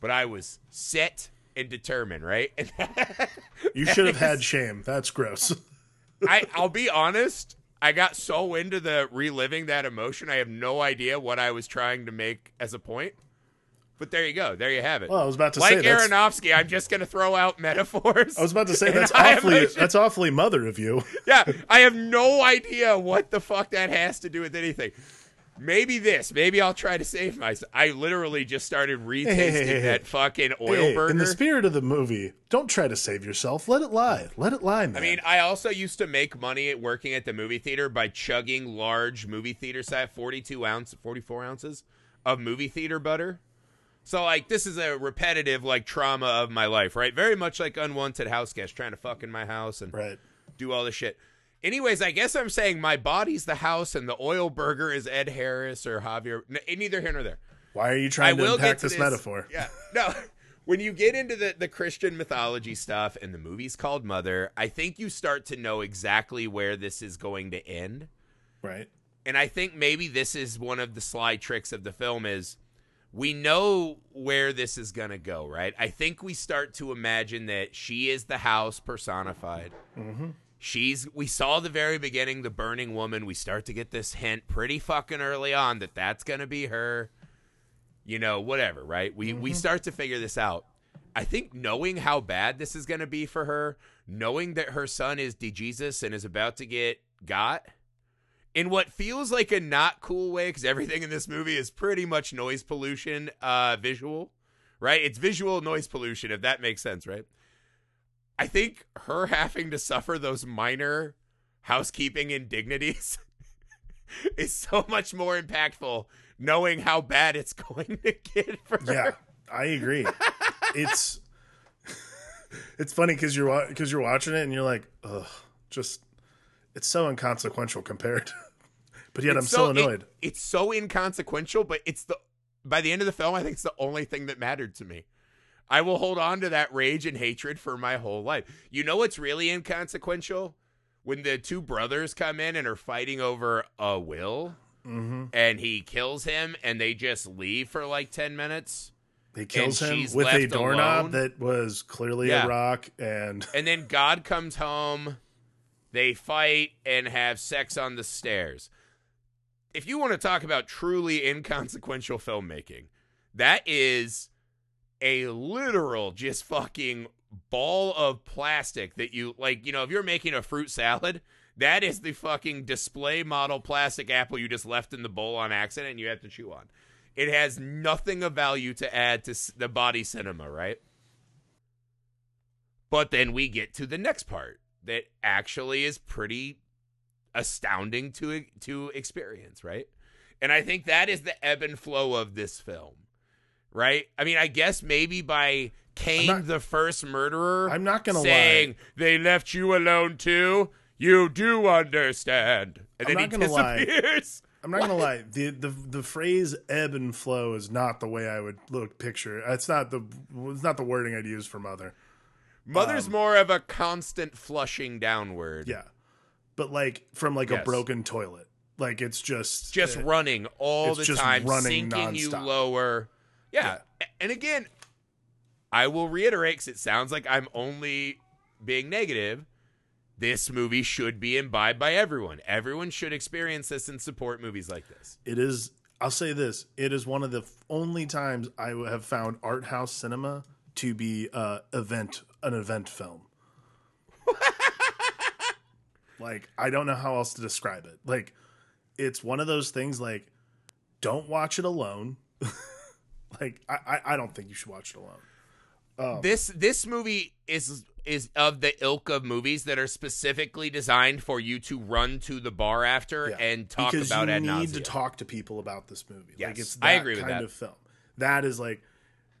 But I was set and determined, right? And you should have had shame. That's gross. I I'll be honest, I got so into the reliving that emotion, I have no idea what I was trying to make as a point. But there you go. There you have it. Well, I was about to like say Aronofsky, I'm just going to throw out metaphors. I was about to say that's awfully that's awfully mother of you. yeah, I have no idea what the fuck that has to do with anything. Maybe this. Maybe I'll try to save myself. I literally just started retasting hey, hey, hey. that fucking oil burger. in the spirit of the movie, don't try to save yourself. Let it lie. Let it lie, man. I mean, I also used to make money at working at the movie theater by chugging large movie theater size, 42 ounce, 44 ounces of movie theater butter. So, like, this is a repetitive, like, trauma of my life, right? Very much like unwanted house guests trying to fuck in my house and right. do all this shit. Anyways, I guess I'm saying my body's the house and the oil burger is Ed Harris or Javier. n- eh, Neither here nor there. Why are you I trying to will unpack to this, metaphor? Yeah, no. When you get into the, the Christian mythology stuff and the movie's called Mother, I think you start to know exactly where this is going to end. Right. And I think maybe this is one of the sly tricks of the film is we know where this is going to go, right? I think we start to imagine that she is the house personified. Mm-hmm. She's we saw the very beginning the burning woman. We start to get this hint pretty fucking early on that that's going to be her. You know, whatever, right? We we start to figure this out. I think knowing how bad this is going to be for her, knowing that her son is de Jesus and is about to get got in what feels like a not cool way because everything in this movie is pretty much noise pollution, uh, visual, right? It's visual noise pollution, if that makes sense, right? I think her having to suffer those minor housekeeping indignities is so much more impactful knowing how bad it's going to get for her. Yeah, I agree. it's it's funny because you're because you're watching it and you're like, ugh, just it's so inconsequential compared. but yet I'm It's so, it- annoyed. it's so inconsequential, but it's the by the end of the film, I think it's the only thing that mattered to me. I will hold on to that rage and hatred for my whole life. You know what's really inconsequential? When the two brothers come in and are fighting over a will, hmm and he kills him, and they just leave for like ten minutes. He kills him with a doorknob alone. that was clearly Yeah. a rock, and And then God comes home. They fight and have sex on the stairs. If you want to talk about truly inconsequential filmmaking, that is a literal just fucking ball of plastic that you like, you know, if you're making a fruit salad, that is the fucking display model plastic apple you just left in the bowl on accident and you have to chew on. It has nothing of value to add to the body cinema, right? But then we get to the next part that actually is pretty astounding to to experience, right? And I think that is the ebb and flow of this film, right? I mean, I guess maybe by Cain, not- the first murderer, I'm not gonna saying lie. they left you alone too. You do understand, and I'm then not he gonna lie. disappears. I'm not gonna lie. the the The phrase "ebb and flow" is not the way I would look picture. It's not the it's not the wording I'd use for mother. Mother's Um, more of a constant flushing downward. Yeah, but like from like Yes. a broken toilet. Like it's just just uh, running all the just time, running sinking you lower. Yeah. And again, I will reiterate because it sounds like I'm only being negative. This movie should be imbibed by everyone. Everyone should experience this and support movies like this. It is. I'll say this: it is one of the only times I have found art house cinema to be uh, event an event film. like I don't know how else to describe it. Like it's one of those things. Like don't watch it alone. like I, I, I don't think you should watch it alone. Um, This this movie is is of the ilk of movies that are specifically designed for you to run to the bar after yeah. and talk because about you need to talk to people about this movie. Like Yes, it's that I agree with kind that. of film. That is like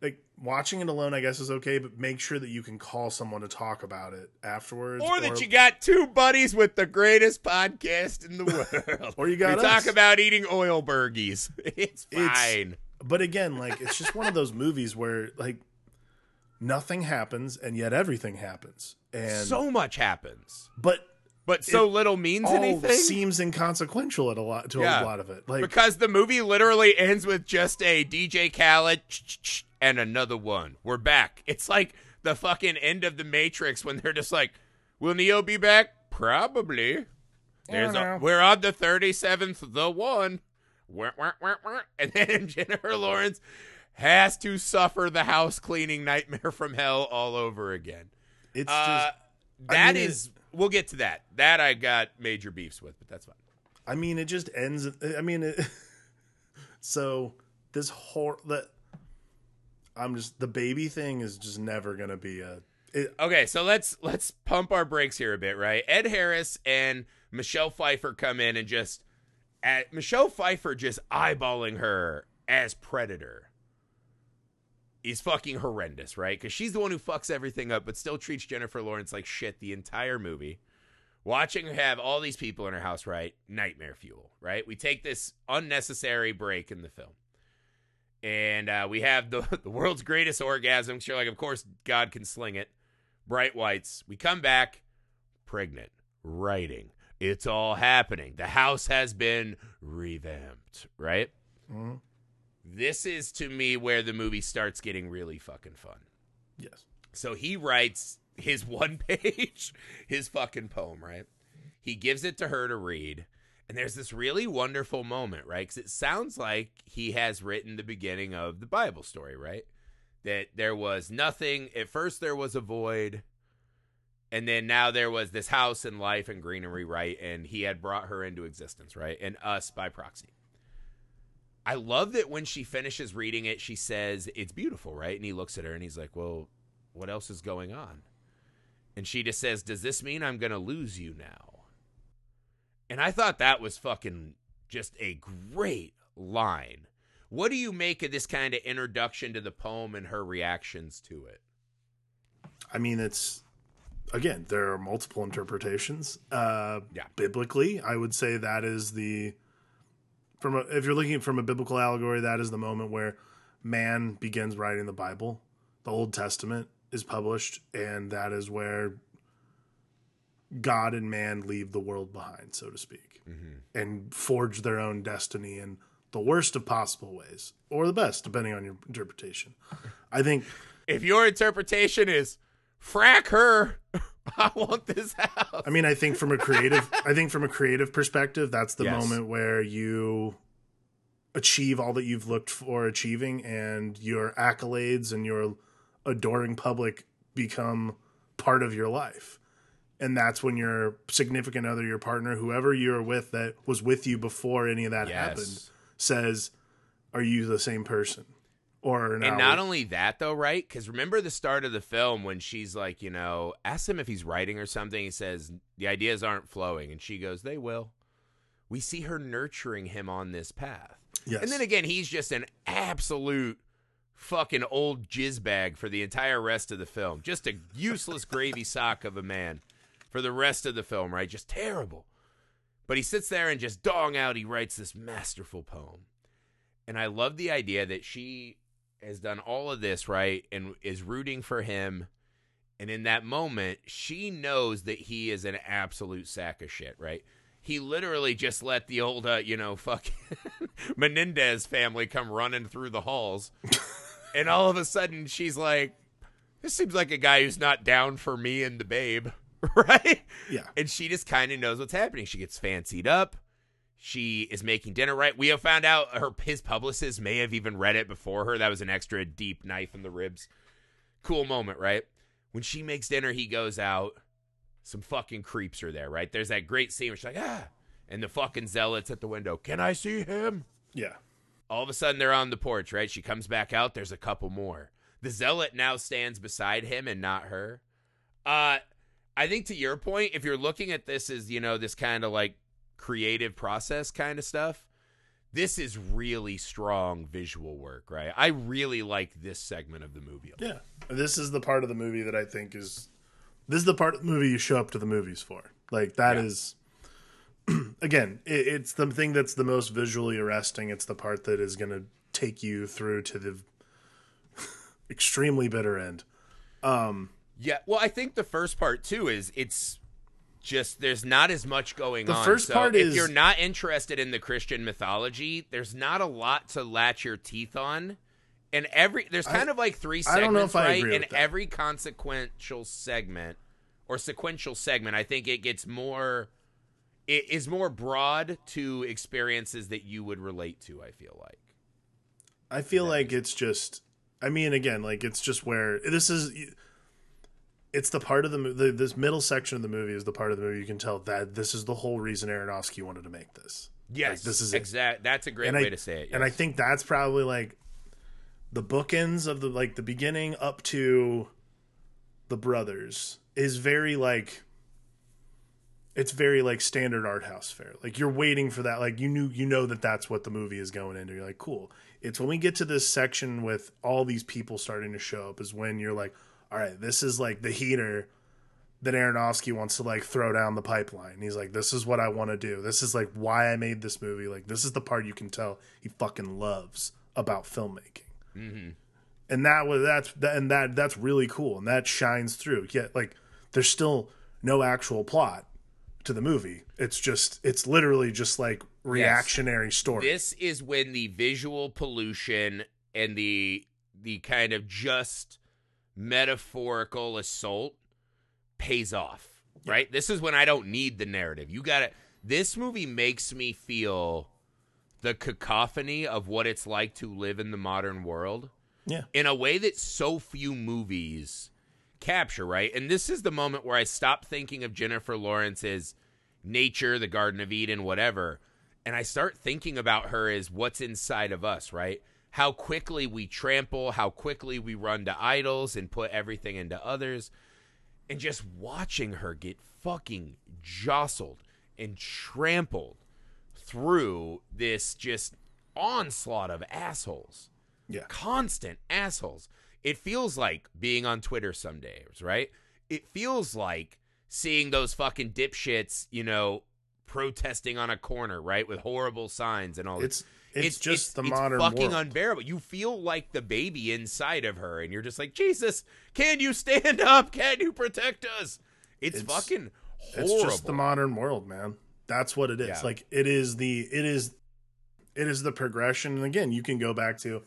like watching it alone. I guess is okay, but make sure that you can call someone to talk about it afterwards, Or that you got two buddies with the greatest podcast in the world. Or you got we talk about eating oil burgies. It's It's- fine. But again, like it's just one of those movies where like nothing happens and yet everything happens, and so much happens, but but so little means all anything. seems inconsequential at a lot to Yeah. a lot of it. Like because the movie literally ends with just a DJ Khaled and another one. We're back. It's like the fucking end of the Matrix when they're just like, "Will Neo be back? Probably." There's a, we're on the thirty seventh, the one, And then Jennifer Lawrence has to suffer the house cleaning nightmare from hell all over again. it's Uh, just. that mean, it- is, we'll get to that. That I got major beefs with, but that's fine. I mean, it just ends. I mean, it, so this whole that I'm just the baby thing is just never gonna be a. It, Okay, so let's let's pump our brakes here a bit, right? Ed Harris and Michelle Pfeiffer come in and just at Michelle Pfeiffer just eyeballing her as Predator is fucking horrendous, right? Because she's the one who fucks everything up, but still treats Jennifer Lawrence like shit the entire movie. Watching her have all these people in her house, right? Nightmare fuel, right? We take this unnecessary break in the film. And uh, we have the, the world's greatest orgasm. You're like, of course, God can sling it. Bright whites. We come back, pregnant, writing. It's all happening. The house has been revamped, right? Mhm. This is to me where the movie starts getting really fucking fun. yes. So he writes his one page, his fucking poem, right? He gives it to her to read. And there's this really wonderful moment, right? Because it sounds like he has written the beginning of the Bible story, right? That there was nothing. At first, there was a void. And then now there was this house and life and greenery, right? And he had brought her into existence, right? And us by proxy. I love that when she finishes reading it, she says, It's beautiful, right? And he looks at her and he's like, Well, what else is going on? And she just says, Does this mean I'm going to lose you now? And I thought that was fucking just a great line. What do you make of this kind of introduction to the poem and her reactions to it? I mean, it's again, there are multiple interpretations. Uh, Yeah. Biblically, I would say that is the from a, if you're looking from a biblical allegory, that is the moment where man begins writing the Bible. The Old Testament is published, and that is where God and man leave the world behind, so to speak, and forge their own destiny in the worst of possible ways, or the best, depending on your interpretation. I think If your interpretation is frack her, I want this house. I mean, I think from a creative, I think from a creative perspective, that's the Yes. moment where you achieve all that you've looked for achieving, and your accolades and your adoring public become part of your life. And that's when your significant other, your partner, whoever you're with that was with you before any of that happened, says, "Are you the same person?" Or And not only that, though, right? Because remember the start of the film when she's like, you know, ask him if he's writing or something. He says, the ideas aren't flowing. And she goes, they will. We see her nurturing him on this path. yes, And then again, he's just an absolute fucking old jizz bag for the entire rest of the film. Just a useless gravy sock of a man for the rest of the film, right? Just terrible. But he sits there and just dong out, he writes this masterful poem. And I love the idea that she has done all of this, right? And is rooting for him. And in that moment, she knows that he is an absolute sack of shit, right? He literally just let the old, uh, you know, fucking Menendez family come running through the halls. and all of a sudden, she's like, this seems like a guy who's not down for me and the babe, right? yeah, And she just kind of knows what's happening. She gets fancied up. She is making dinner right. We have found out her his publicist may have even read it before her. That was an extra deep knife in the ribs. Cool moment, right? When she makes dinner, he goes out. Some fucking creeps are there, right? There's that great scene where she's like, ah, and the fucking zealots at the window. Can I see him? yeah, All of a sudden, they're on the porch, right? She comes back out. There's a couple more. The zealot now stands beside him and not her. Uh, I think to your point, if you're looking at this as, you know, this kind of like creative process kind of stuff, this is really strong visual work, right? I really like this segment of the movie. Yeah. This is the part of the movie that I think is this is the part of the movie you show up to the movies for. Like that Yeah. is again, it, it's the thing that's the most visually arresting. It's the part that is going to take you through to the extremely bitter end. Um, Yeah, well, I think the first part too is it's just there's not as much going The on. first So part if is- you're not interested in the Christian mythology, there's not a lot to latch your teeth on. And every there's kind of like three I don't know segments, if I right? agree And with that. every consequential segment or sequential segment, I think it gets more it is more broad to experiences that you would relate to, I feel like. I feel like it's just I mean again, like it's just where this is it's the part of the, the this middle section of the movie is the part of the movie you can tell that this is the whole reason Aronofsky wanted to make this. Yes, this is exact. That's a great and way I, to say it. And I think that's probably like the bookends of the like the beginning up to the brothers is very like it's very like standard art house fare. Like you're waiting for that. Like you knew you know that that's what the movie is going into. You're like, cool. It's when we get to this section with all these people starting to show up is when you're like, all right, this is like the heater that Aronofsky wants to like throw down the pipeline. He's like, this is what I want to do. This is like why I made this movie. Like this is the part you can tell he fucking loves about filmmaking. Mm-hmm. And that was that's that, and that that's really cool, and that shines through. Yet like there's still no actual plot to the movie. It's just it's literally just like reactionary story. this is when the visual pollution and the the kind of just metaphorical assault pays off right this is when i don't need the narrative you got to this movie makes me feel the cacophony of what it's like to live in the modern world yeah. in a way that so few movies capture, right? And this is the moment where I stop thinking of Jennifer Lawrence's nature, the Garden of Eden, whatever, and I start thinking about her as what's inside of us, right? How quickly we trample, how quickly we run to idols and put everything into others. And just watching her get fucking jostled and trampled through this just onslaught of assholes Yeah. constant assholes. It feels like being on Twitter some days, right? It feels like seeing those fucking dipshits, you know, protesting on a corner, right, with horrible signs and all. It's it's, just the modern world. It's fucking world. unbearable. You feel like the baby inside of her, and you're just like, Jesus, can you stand up? Can you protect us? It's, It's- fucking horrible. It's just the modern world, man. That's what it is. Yeah. Like it is the it is it is the progression. And again, you can go back to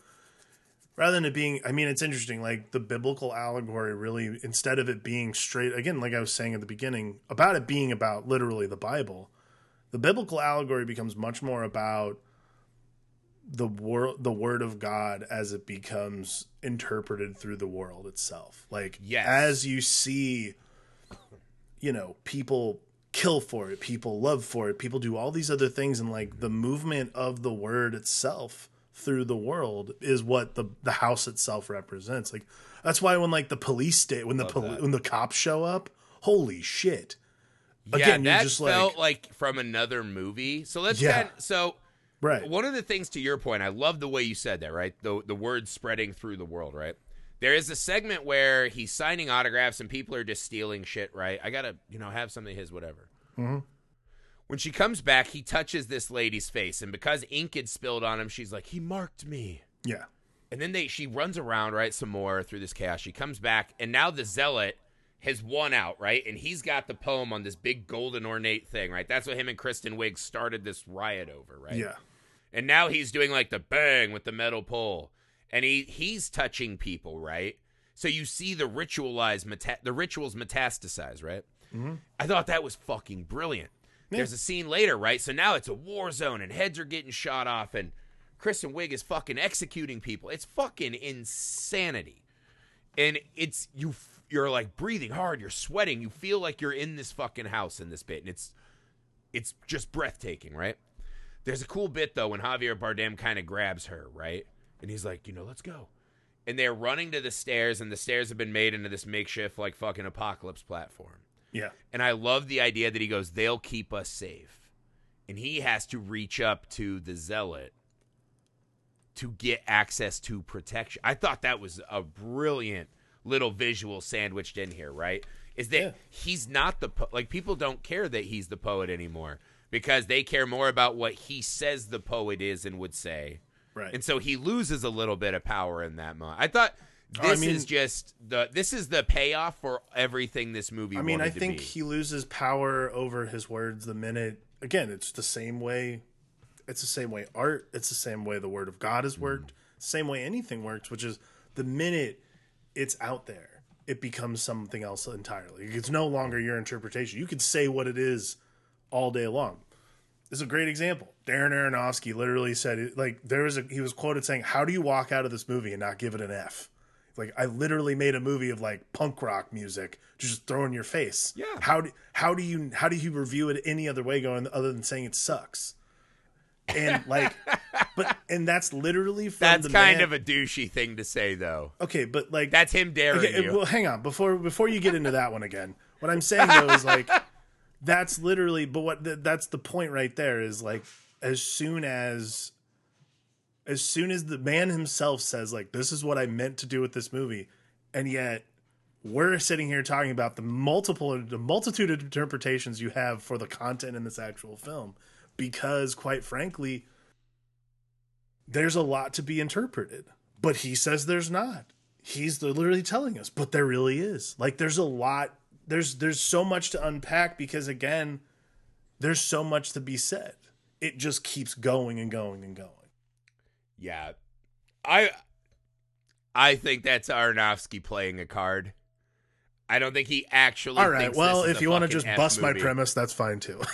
rather than it being I mean, it's interesting, like the biblical allegory really instead of it being straight again, like I was saying at the beginning, about it being about literally the Bible, the biblical allegory becomes much more about the world the word of God as it becomes interpreted through the world itself. Like Yes. as you see you know, people kill for it, people love for it, people do all these other things, and like the movement of the word itself through the world is what the the house itself represents. Like that's why when like the police state when the poli- when the cops show up, holy shit! yeah, again, that just felt like, from another movie. So let's Yeah. kind so Right? one of the things to your point, I love the way you said that, right? The the word spreading through the world, right? There is a segment where he's signing autographs and people are just stealing shit, right? I gotta, you know, have something of his, whatever. Mm-hmm. When she comes back, he touches this lady's face, and because ink had spilled on him, she's like, "He marked me." Yeah, And then they she runs around right some more through this chaos. She comes back, and now the zealot has won out, right? And he's got the poem on this big golden ornate thing, right? That's what him and Kristen Wiig started this riot over, right? yeah, And now he's doing like the bang with the metal pole, and he he's touching people, right? So you see the ritualized meta- the rituals metastasize, right? Mm-hmm. I thought that was fucking brilliant. There's a scene later, right? So now it's a war zone, and heads are getting shot off, and Kristen Wiig is fucking executing people. It's fucking insanity, and it's you. You're like breathing hard. You're sweating. You feel like you're in this fucking house in this bit, and it's it's just breathtaking, right? There's a cool bit though when Javier Bardem kind of grabs her, right? And he's like, you know, let's go. And they're running to the stairs, and the stairs have been made into this makeshift, like fucking apocalypse platform. yeah, And I love the idea that he goes, they'll keep us safe. And he has to reach up to the zealot to get access to protection. I thought that was a brilliant little visual sandwiched in here, right? Is that Yeah. he's not the po- like people don't care that he's the poet anymore because they care more about what he says the poet is and would say. right. And so he loses a little bit of power in that moment. I thought Oh, I this mean- is just the this is the payoff for everything this movie I mean, I think he loses power over his words the minute. Again, it's the same way. It's the same way art. It's the same way the word of God has mm. worked. Same way anything works, which is the minute it's out there, it becomes something else entirely. It's no longer your interpretation. You could say what it is all day long. This is a great example. Darren Aronofsky literally said, like, there was a, he was quoted saying, How do you walk out of this movie and not give it an F? Like, I literally made a movie of like punk rock music to just throw in your face. Yeah. How do, how do you, how do you review it any other way going other than saying it sucks? And like, but, and that's literally from That's kind man- of a douchey thing to say, though. okay, but like, That's him daring Okay, you. well, hang on before before you get into that one again. What I'm saying though is like that's literally, but what th- that's the point right there is like as soon as as soon as the man himself says like this is what I meant to do with this movie, and yet we're sitting here talking about the multiple the multitude of interpretations you have for the content in this actual film because quite frankly there's a lot to be interpreted. But he says there's not. He's literally telling us but there really is. Like there's a lot there's there's so much to unpack because again there's so much to be said it just keeps going and going and going Yeah, I I think that's Aronofsky playing a card. I don't think he actually. all right well if you want to just F bust my premise that's fine too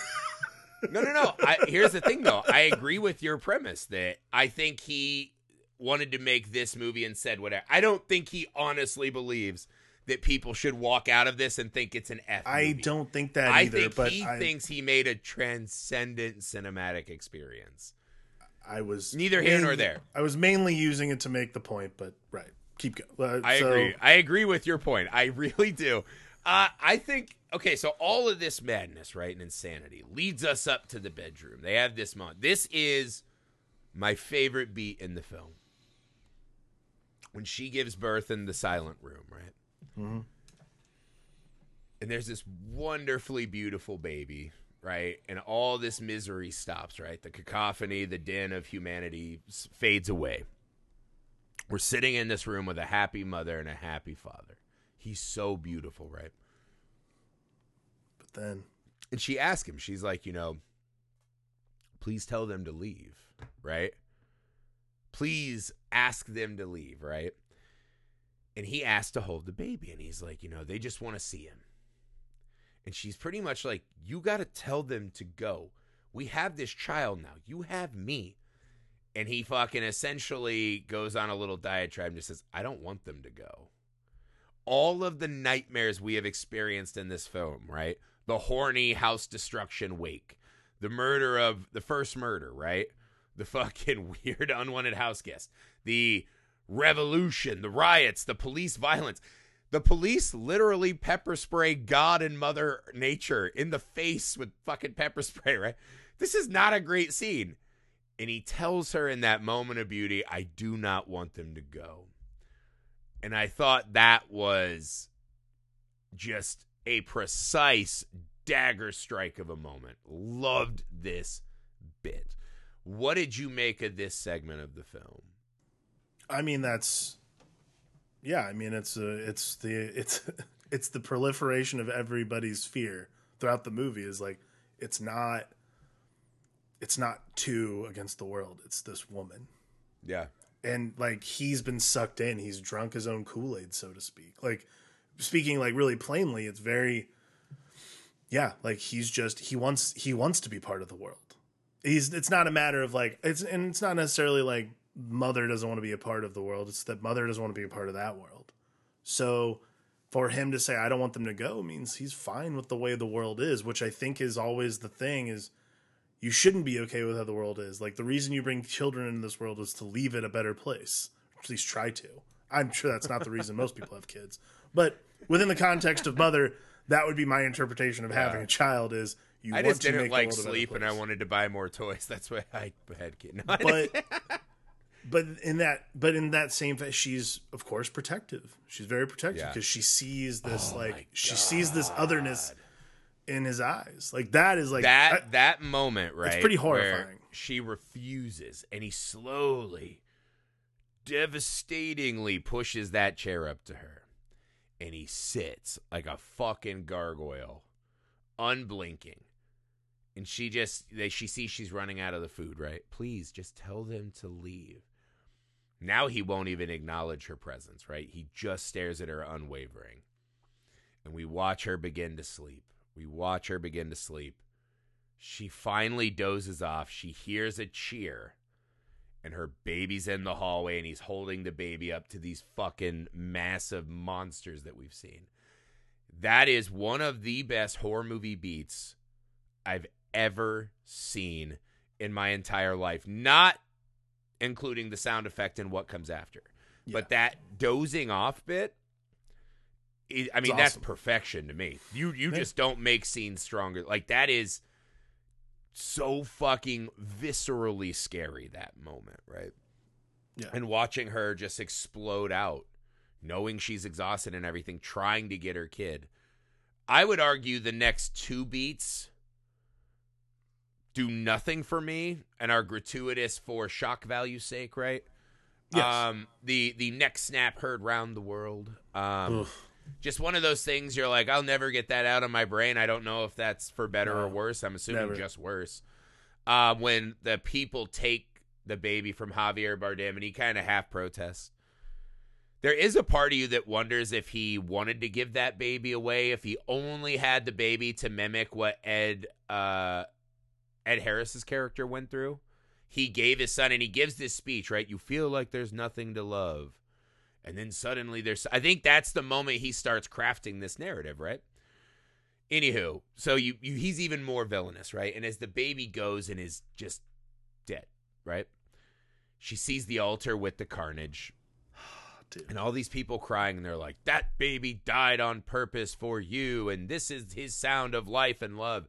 No, no, no. I, here's the thing, though. I agree with your premise that I think he wanted to make this movie and said whatever. I don't think he honestly believes that people should walk out of this and think it's an F. i movie. don't think that I either think but he I, thinks he made a transcendent cinematic experience. I was Neither here nor there. i was mainly using it to make the point but right keep going uh, I so- agree. I agree with your point. I really do. Uh, I think okay. So all of this madness, right, and insanity leads us up to the bedroom. They have this moment. This is my favorite beat in the film when she gives birth in the silent room, right? Mhm. And there's this wonderfully beautiful baby right? And all this misery stops, right? The cacophony, the din of humanity fades away. We're sitting in this room with a happy mother and a happy father. He's so beautiful, right? But then, And she asks him, she's like, you know, please tell them to leave, right? Please ask them to leave, right? And he asked to hold the baby, and he's like, you know, they just want to see him. And she's pretty much like, you got to tell them to go. We have this child now. You have me. And he fucking essentially goes on a little diatribe and just says, I don't want them to go. All of the nightmares we have experienced in this film, right? The horny house destruction wake, the murder of the first murder, right? The fucking weird unwanted house guest, the revolution, the riots, the police violence. The police literally pepper spray God and Mother Nature in the face with fucking pepper spray, right? This is not a great scene. And he tells her in that moment of beauty, I do not want them to go. And I thought that was just a precise dagger strike of a moment. Loved this bit. What did you make of this segment of the film? I mean, that's yeah. I mean, it's uh, it's the it's it's the proliferation of everybody's fear throughout the movie. Is like it's not it's not two against the world. It's this woman, Yeah. and like he's been sucked in. He's drunk his own Kool Aid, so to speak. Like speaking like really plainly, it's very yeah. Like he's just he wants he wants to be part of the world. He's it's not a matter of like it's and it's not necessarily like mother doesn't want to be a part of the world. It's that mother doesn't want to be a part of that world. So for him to say I don't want them to go means he's fine with the way the world is, which I think is always the thing is you shouldn't be okay with how the world is. Like the reason you bring children into this world is to leave it a better place. At least try to. I'm sure that's not the reason most people have kids. But within the context of mother, that would be my interpretation of having a child is you I want just to didn't make like the world a better sleep and I wanted to buy more toys. That's why I had kids. No, but but in that but in that same fa- she's of course protective she's very protective Yeah. because she sees this Oh like she sees this otherness in his eyes like that is like that I- that moment, right? It's pretty horrifying. She refuses, and he slowly, devastatingly pushes that chair up to her, and he sits like a fucking gargoyle, unblinking. And she just, they, she sees she's running out of the food, right? Please just tell them to leave. Now he won't even acknowledge her presence, right? He just stares at her unwavering. And we watch her begin to sleep. We watch her begin to sleep. She finally dozes off. She hears a cheer. And her baby's in the hallway, and he's holding the baby up to these fucking massive monsters that we've seen. That is one of the best horror movie beats I've ever seen in my entire life. Not including the sound effect and what comes after. But that dozing off bit, I I mean, that's perfection to me. You you Yeah. just don't make scenes stronger. Like that is so fucking viscerally scary that moment, right? Yeah. And watching her just explode out, knowing she's exhausted and everything, trying to get her kid. I would argue the next two beats do nothing for me and are gratuitous for shock value sake, right? Yes. Um the the neck snap heard round the world. Um Ugh. just one of those things you're like, I'll never get that out of my brain. I don't know if that's for better or worse. I'm assuming never. just worse. Uh, when the people take the baby from Javier Bardem and he kind of half protests. There is a part of you that wonders if he wanted to give that baby away, if he only had the baby to mimic what Ed uh, Ed Harris's character went through. He gave his son, and he gives this speech, right? You feel like there's nothing to love, and then suddenly there's. I think that's the moment he starts crafting this narrative, right? Anywho, so you, you he's even more villainous, right? And as the baby goes and is just dead, right? She sees the altar with the carnage, Dude. and all these people crying, and they're like, "That baby died on purpose for you, and this is his sound of life and love."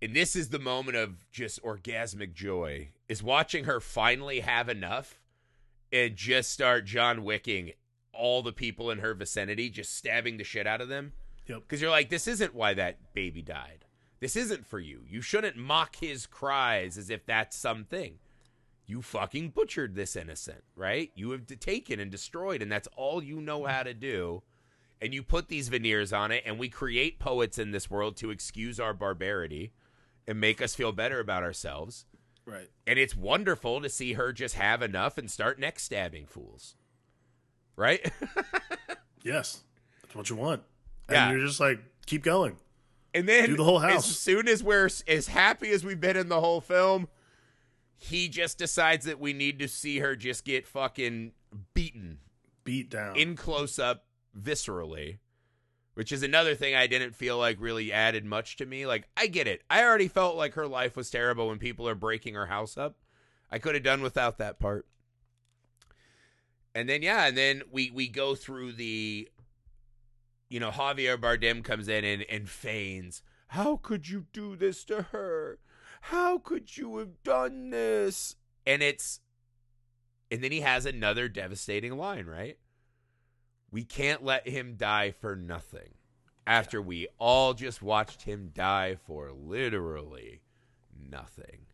And this is the moment of just orgasmic joy is watching her finally have enough and just start John Wicking all the people in her vicinity, just stabbing the shit out of them. Yep. Because you're like, this isn't why that baby died. This isn't for you. You shouldn't mock his cries as if that's something. You fucking butchered this innocent, right? You have taken and destroyed, and that's all you know how to do. And you put these veneers on it, and we create poets in this world to excuse our barbarity and make us feel better about ourselves. Right. And it's wonderful to see her just have enough and start neck stabbing fools. Right? Yes. That's what you want. And Yeah. you're just like, keep going. And then Do the whole house. As soon as we're as happy as we've been in the whole film, he just decides that we need to see her just get fucking beaten Beat down. in close up viscerally. Which is another thing I didn't feel like really added much to me. Like, I get it. I already felt like her life was terrible when people are breaking her house up. I could have done without that part. And then yeah, and then we we go through the you know, Javier Bardem comes in and, and feigns, How could you do this to her? How could you have done this? And it's and then he has another devastating line, right? We can't let him die for nothing. After we all just watched him die for literally nothing.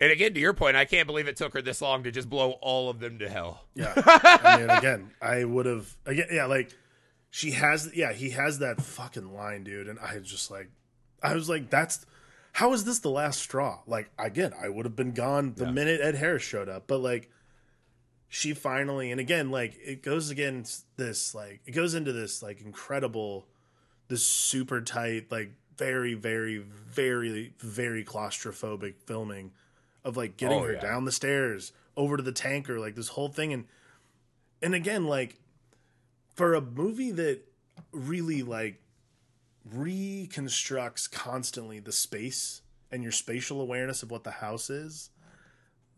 And again, to your point, I can't believe it took her this long to just blow all of them to hell. Yeah. I mean, again, I would have again. Yeah, like she has. Yeah, he has that fucking line, dude. And I just like, I was like, that's how is this the last straw? Like again, I would have been gone the Yeah. minute Ed Harris showed up. But like, she finally, and again, like it goes against this, like it goes into this like incredible, this super tight, like very, very, very, very claustrophobic filming of like getting Oh, her yeah. down the stairs over to the tanker, like this whole thing, and and again, like for a movie that really like reconstructs constantly the space and your spatial awareness of what the house is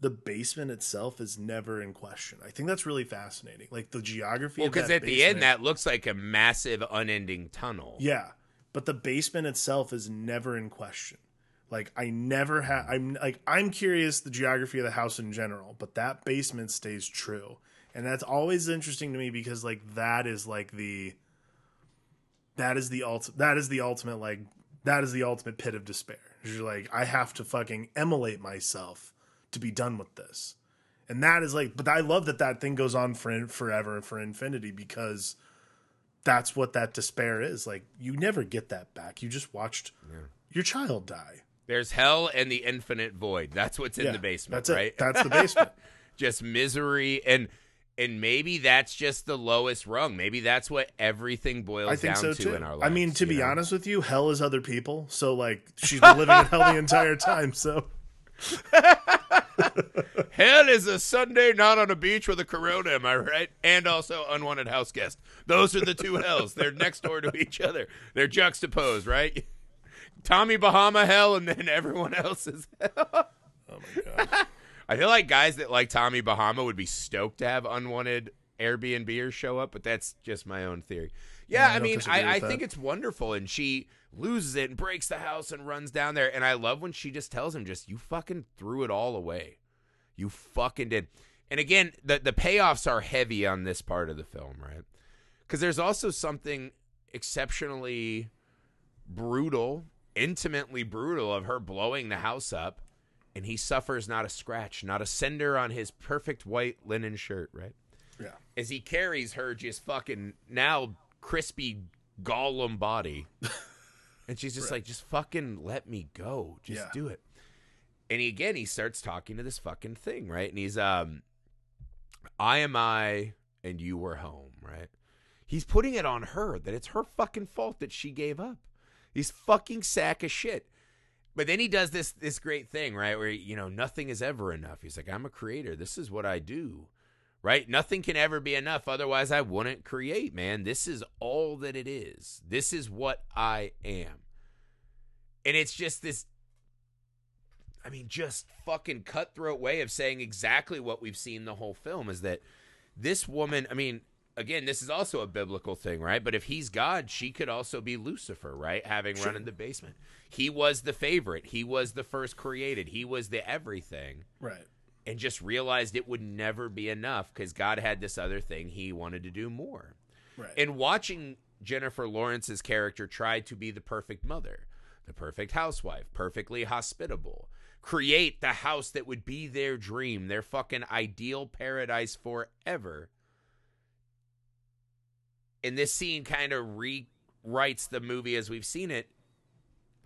the basement itself is never in question. I think that's really fascinating. Like the geography Well, because at the end, that looks like a massive, unending tunnel. yeah but the basement itself is never in question. Like i never have i'm like i'm curious the geography of the house in general but that basement stays true. And that's always interesting to me because like that is like the that is the ult that is the ultimate like that is the ultimate pit of despair. You're like i have to fucking emulate myself to be done with this and that is like but i love that that thing goes on for forever and for infinity because that's what that despair is like you never get that back you just watched your child die There's hell and the infinite void. That's what's in Yeah, the basement, that's right? it that's the basement just misery and and maybe that's just the lowest rung. Maybe that's what everything boils i think down so to too in our lives. i mean to be know? honest with you hell is other people so like she's been living in hell the entire time so hell is a Sunday not on a beach with a Corona. Am I right? And also unwanted house guest. Those are the two hells. They're next door to each other. They're juxtaposed, right? Tommy Bahama hell, and then everyone else's hell. oh my god I feel like guys that like Tommy Bahama would be stoked to have unwanted Airbnbers show up, but that's just my own theory. Yeah, I I mean, I, I think it's wonderful, and she loses it and breaks the house and runs down there, and I love when she just tells him, "Just you fucking threw it all away, you fucking did." And again, the the payoffs are heavy on this part of the film, right? Because there's also something exceptionally brutal, intimately brutal of her blowing the house up, and he suffers not a scratch, not a cinder on his perfect white linen shirt, right? yeah As he carries her just fucking now crispy Gollum body. and she's just like, just fucking let me go. Just Yeah. do it. And he, again, he starts talking to this fucking thing, right? And he's, um, I am I and you were home, right? He's putting it on her that it's her fucking fault that she gave up. He's fucking sack of shit. But then he does this this great thing, right? Where you know nothing is ever enough. He's like, I'm a creator. This is what I do, right? Nothing can ever be enough. Otherwise, I wouldn't create, man. This is all that it is. This is what I am, and it's just this. I mean, just fucking cutthroat way of saying exactly what we've seen the whole film is that this woman. I mean, again, this is also a biblical thing, right? But if he's God, she could also be Lucifer, right? Having run in the basement. He was the favorite. He was the first created. He was the everything. right And just realized it would never be enough because God had this other thing he wanted to do more. right And watching Jennifer Lawrence's character try to be the perfect mother, the perfect housewife, perfectly hospitable, create the house that would be their dream, their fucking ideal paradise forever. And this scene kind of rewrites the movie as we've seen it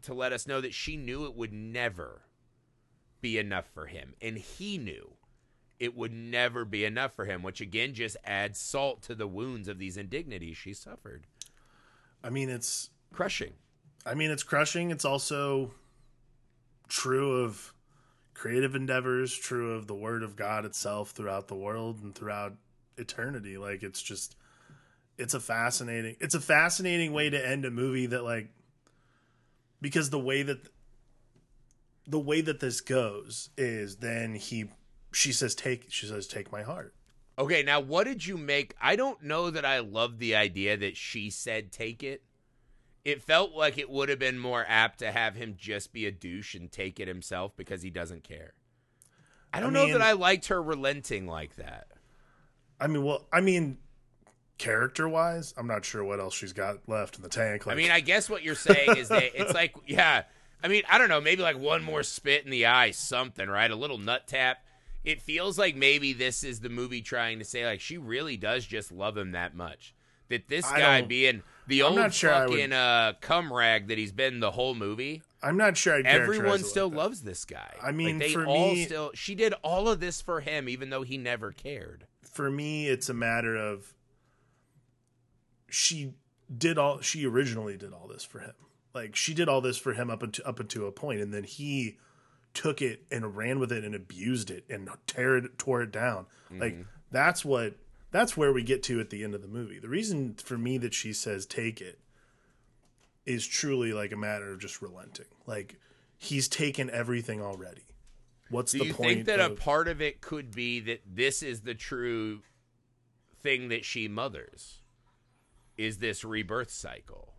to let us know that she knew it would never be enough for him. And he knew it would never be enough for him, which again just adds salt to the wounds of these indignities she suffered. I mean, it's crushing. I mean, it's crushing. It's also true of creative endeavors, true of the word of God itself throughout the world and throughout eternity. Like it's just it's a fascinating it's a fascinating way to end a movie that like because the way that the way that this goes is then he she says take she says take my heart. Okay now what did you make? I don't know that i love the idea that she said take it. It felt like it would have been more apt to have him just be a douche and take it himself because he doesn't care. I don't I mean, know that i liked her relenting like that. I mean well i mean character wise i'm not sure what else she's got left in the tank like, i mean i guess what you're saying is that it's like yeah I mean, I don't know, maybe like one more spit in the eye, something, right? A little nut tap. It feels like maybe this is the movie trying to say like she really does just love him that much. That this guy being the I'm old sure fucking would... uh, cum rag that he's been the whole movie. I'm not sure. I'd Everyone still like loves this guy. I mean, like they for all me, still. She did all of this for him, even though he never cared. For me, it's a matter of she did all. She originally did all this for him. Like she did all this for him up until up until a point, and then he took it and ran with it and abused it and tear it, tore it down. Mm-hmm. Like that's what that's where we get to at the end of the movie. The reason for me that she says take it is truly like a matter of just relenting. Like he's taken everything already. What's Do the you point? think that of, a part of it could be that this is the true thing that she mothers? Is this rebirth cycle?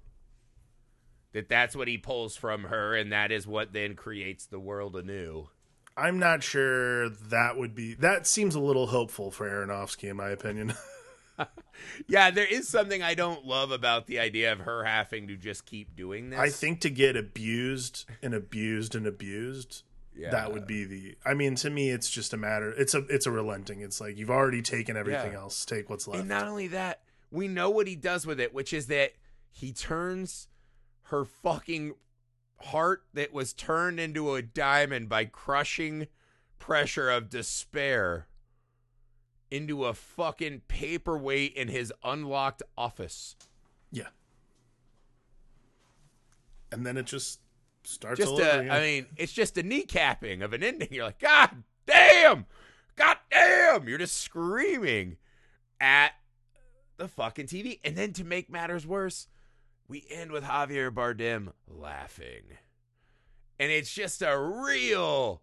That that's what he pulls from her and that is what then creates the world anew. I'm not sure that would be that seems a little hopeful for aronofsky in my opinion. Yeah there is something i don't love about the idea of her having to just keep doing this. I think to get abused and abused and abused yeah. that would be the i mean to me it's just a matter it's a it's a relenting. It's like you've already taken everything yeah. else. Take what's left. and not only that we know what he does with it which is that he turns her fucking heart that was turned into a diamond by crushing pressure of despair into a fucking paperweight in his unlocked office. Yeah. And then it just starts just a, I mean, it's just a kneecapping of an ending. You're like, God damn! God damn! You're just screaming at the fucking TV. And then to make matters worse, we end with Javier Bardem laughing. And it's just a real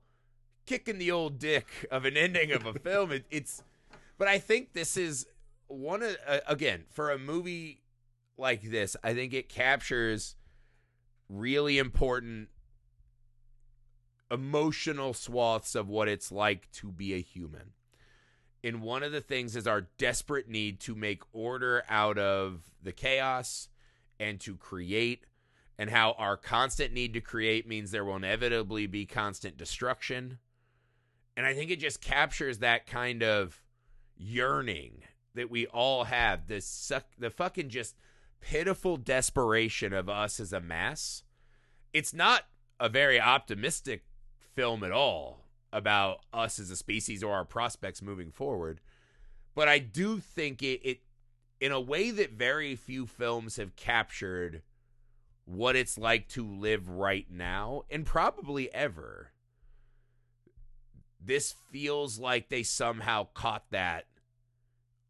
kicking the old dick of an ending of a film. It, it's, but I think this is one of, uh, again, for a movie like this, I think it captures really important emotional swaths of what it's like to be a human. And one of the things is our desperate need to make order out of the chaos and to create, and how our constant need to create means there will inevitably be constant destruction. And I think it just captures that kind of yearning that we all have this suck, the fucking just pitiful desperation of us as a mass. It's not a very optimistic film at all about us as a species or our prospects moving forward. But I do think it, it in a way that very few films have captured what it's like to live right now and probably ever. This feels like they somehow caught that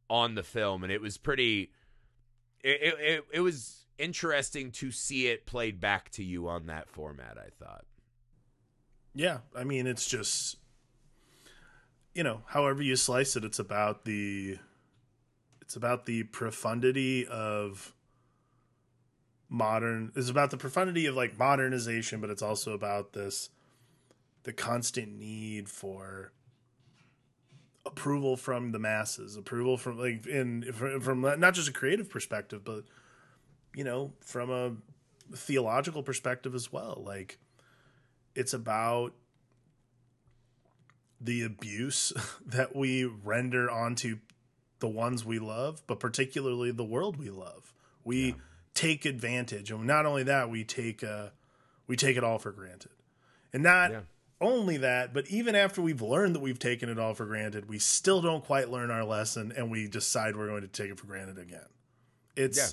on the film and it was pretty it, it, it was interesting to see it played back to you on that format, I thought. Yeah, I mean it's just you know, however you slice it, it's about the it's about the profundity of modern. It's about the profundity of like modernization, but it's also about this the constant need for approval from the masses, approval from like in from, not just a creative perspective, but you know, from a theological perspective as well. Like, it's about the abuse that we render onto the ones we love, but particularly the world we love. We yeah. take advantage, and not only that, we take uh, we take it all for granted, and not. Yeah. Only that, but even after we've learned that we've taken it all for granted, we still don't quite learn our lesson, and we decide we're going to take it for granted again. It's yeah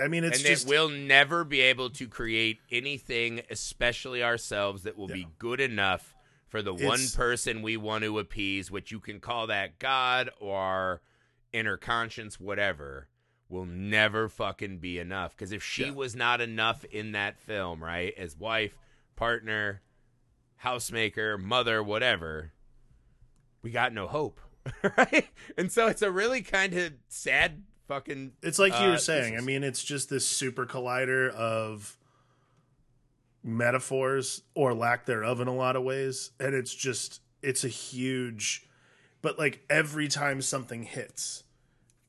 I mean, it's and just we'll never be able to create anything, especially ourselves, that will yeah. be good enough for the it's, one person we want to appease, which you can call that God or inner conscience, whatever. Will never fucking be enough because if she yeah. was not enough in that film, right, as wife, partner, housemaker, mother, whatever, we got no hope, right? And so it's a really kind of sad fucking. It's like you were uh, saying. Is... I mean, it's just this super collider of metaphors or lack thereof in a lot of ways, and it's just it's a huge. But like every time something hits,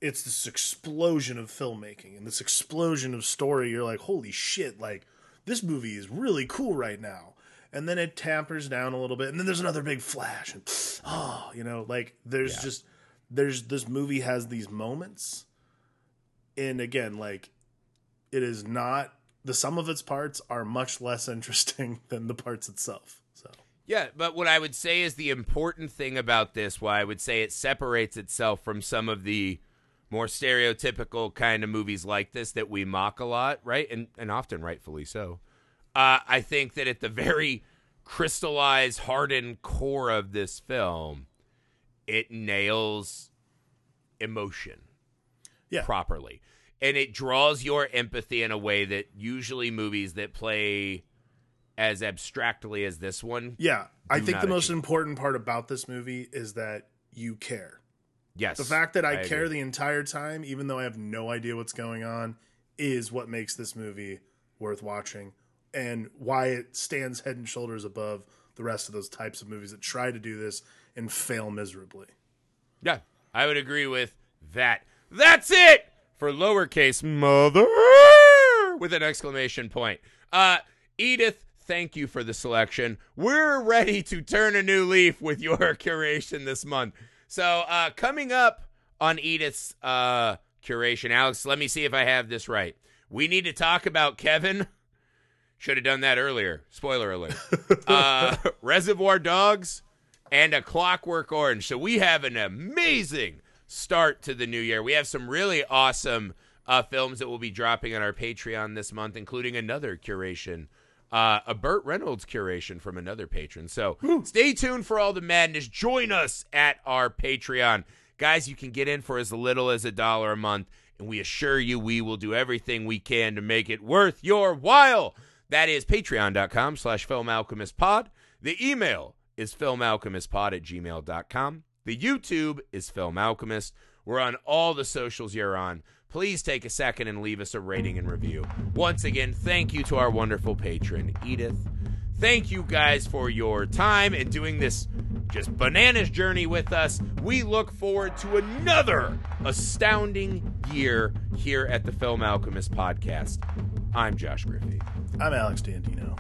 it's this explosion of filmmaking and this explosion of story. You're like, holy shit! Like this movie is really cool right now. And then it tampers down a little bit, and then there's another big flash, and oh, you know, like there's yeah. just there's this movie has these moments and again like it is not the sum of its parts are much less interesting than the parts itself so yeah but what i would say is the important thing about this why i would say it separates itself from some of the more stereotypical kind of movies like this that we mock a lot right and and often rightfully so uh, i think that at the very crystallized hardened core of this film it nails emotion yeah. properly. And it draws your empathy in a way that usually movies that play as abstractly as this one. Yeah. I think the most achieve. important part about this movie is that you care. Yes. The fact that I, I care agree. the entire time, even though I have no idea what's going on, is what makes this movie worth watching and why it stands head and shoulders above the rest of those types of movies that try to do this and fail miserably. Yeah, I would agree with that. That's it for lowercase mother with an exclamation point. Uh, Edith, thank you for the selection. We're ready to turn a new leaf with your curation this month. So, uh, coming up on Edith's uh, curation, Alex, let me see if I have this right. We need to talk about Kevin. Should have done that earlier. Spoiler alert. uh, Reservoir Dogs and A Clockwork Orange. So we have an amazing start to the new year. We have some really awesome uh, films that we'll be dropping on our Patreon this month, including another curation, uh, a Burt Reynolds curation from another patron. So stay tuned for all the madness. Join us at our Patreon. Guys, you can get in for as little as a dollar a month, and we assure you we will do everything we can to make it worth your while. That is patreon.com slash filmalchemistpod. The email is filmalchemistpod at gmail.com. The YouTube is Film Alchemist. We're on all the socials you're on. Please take a second and leave us a rating and review. Once again, thank you to our wonderful patron, Edith. Thank you guys for your time and doing this just bananas journey with us. We look forward to another astounding year here at the Film Alchemist podcast. I'm Josh Griffey. I'm Alex Dandino.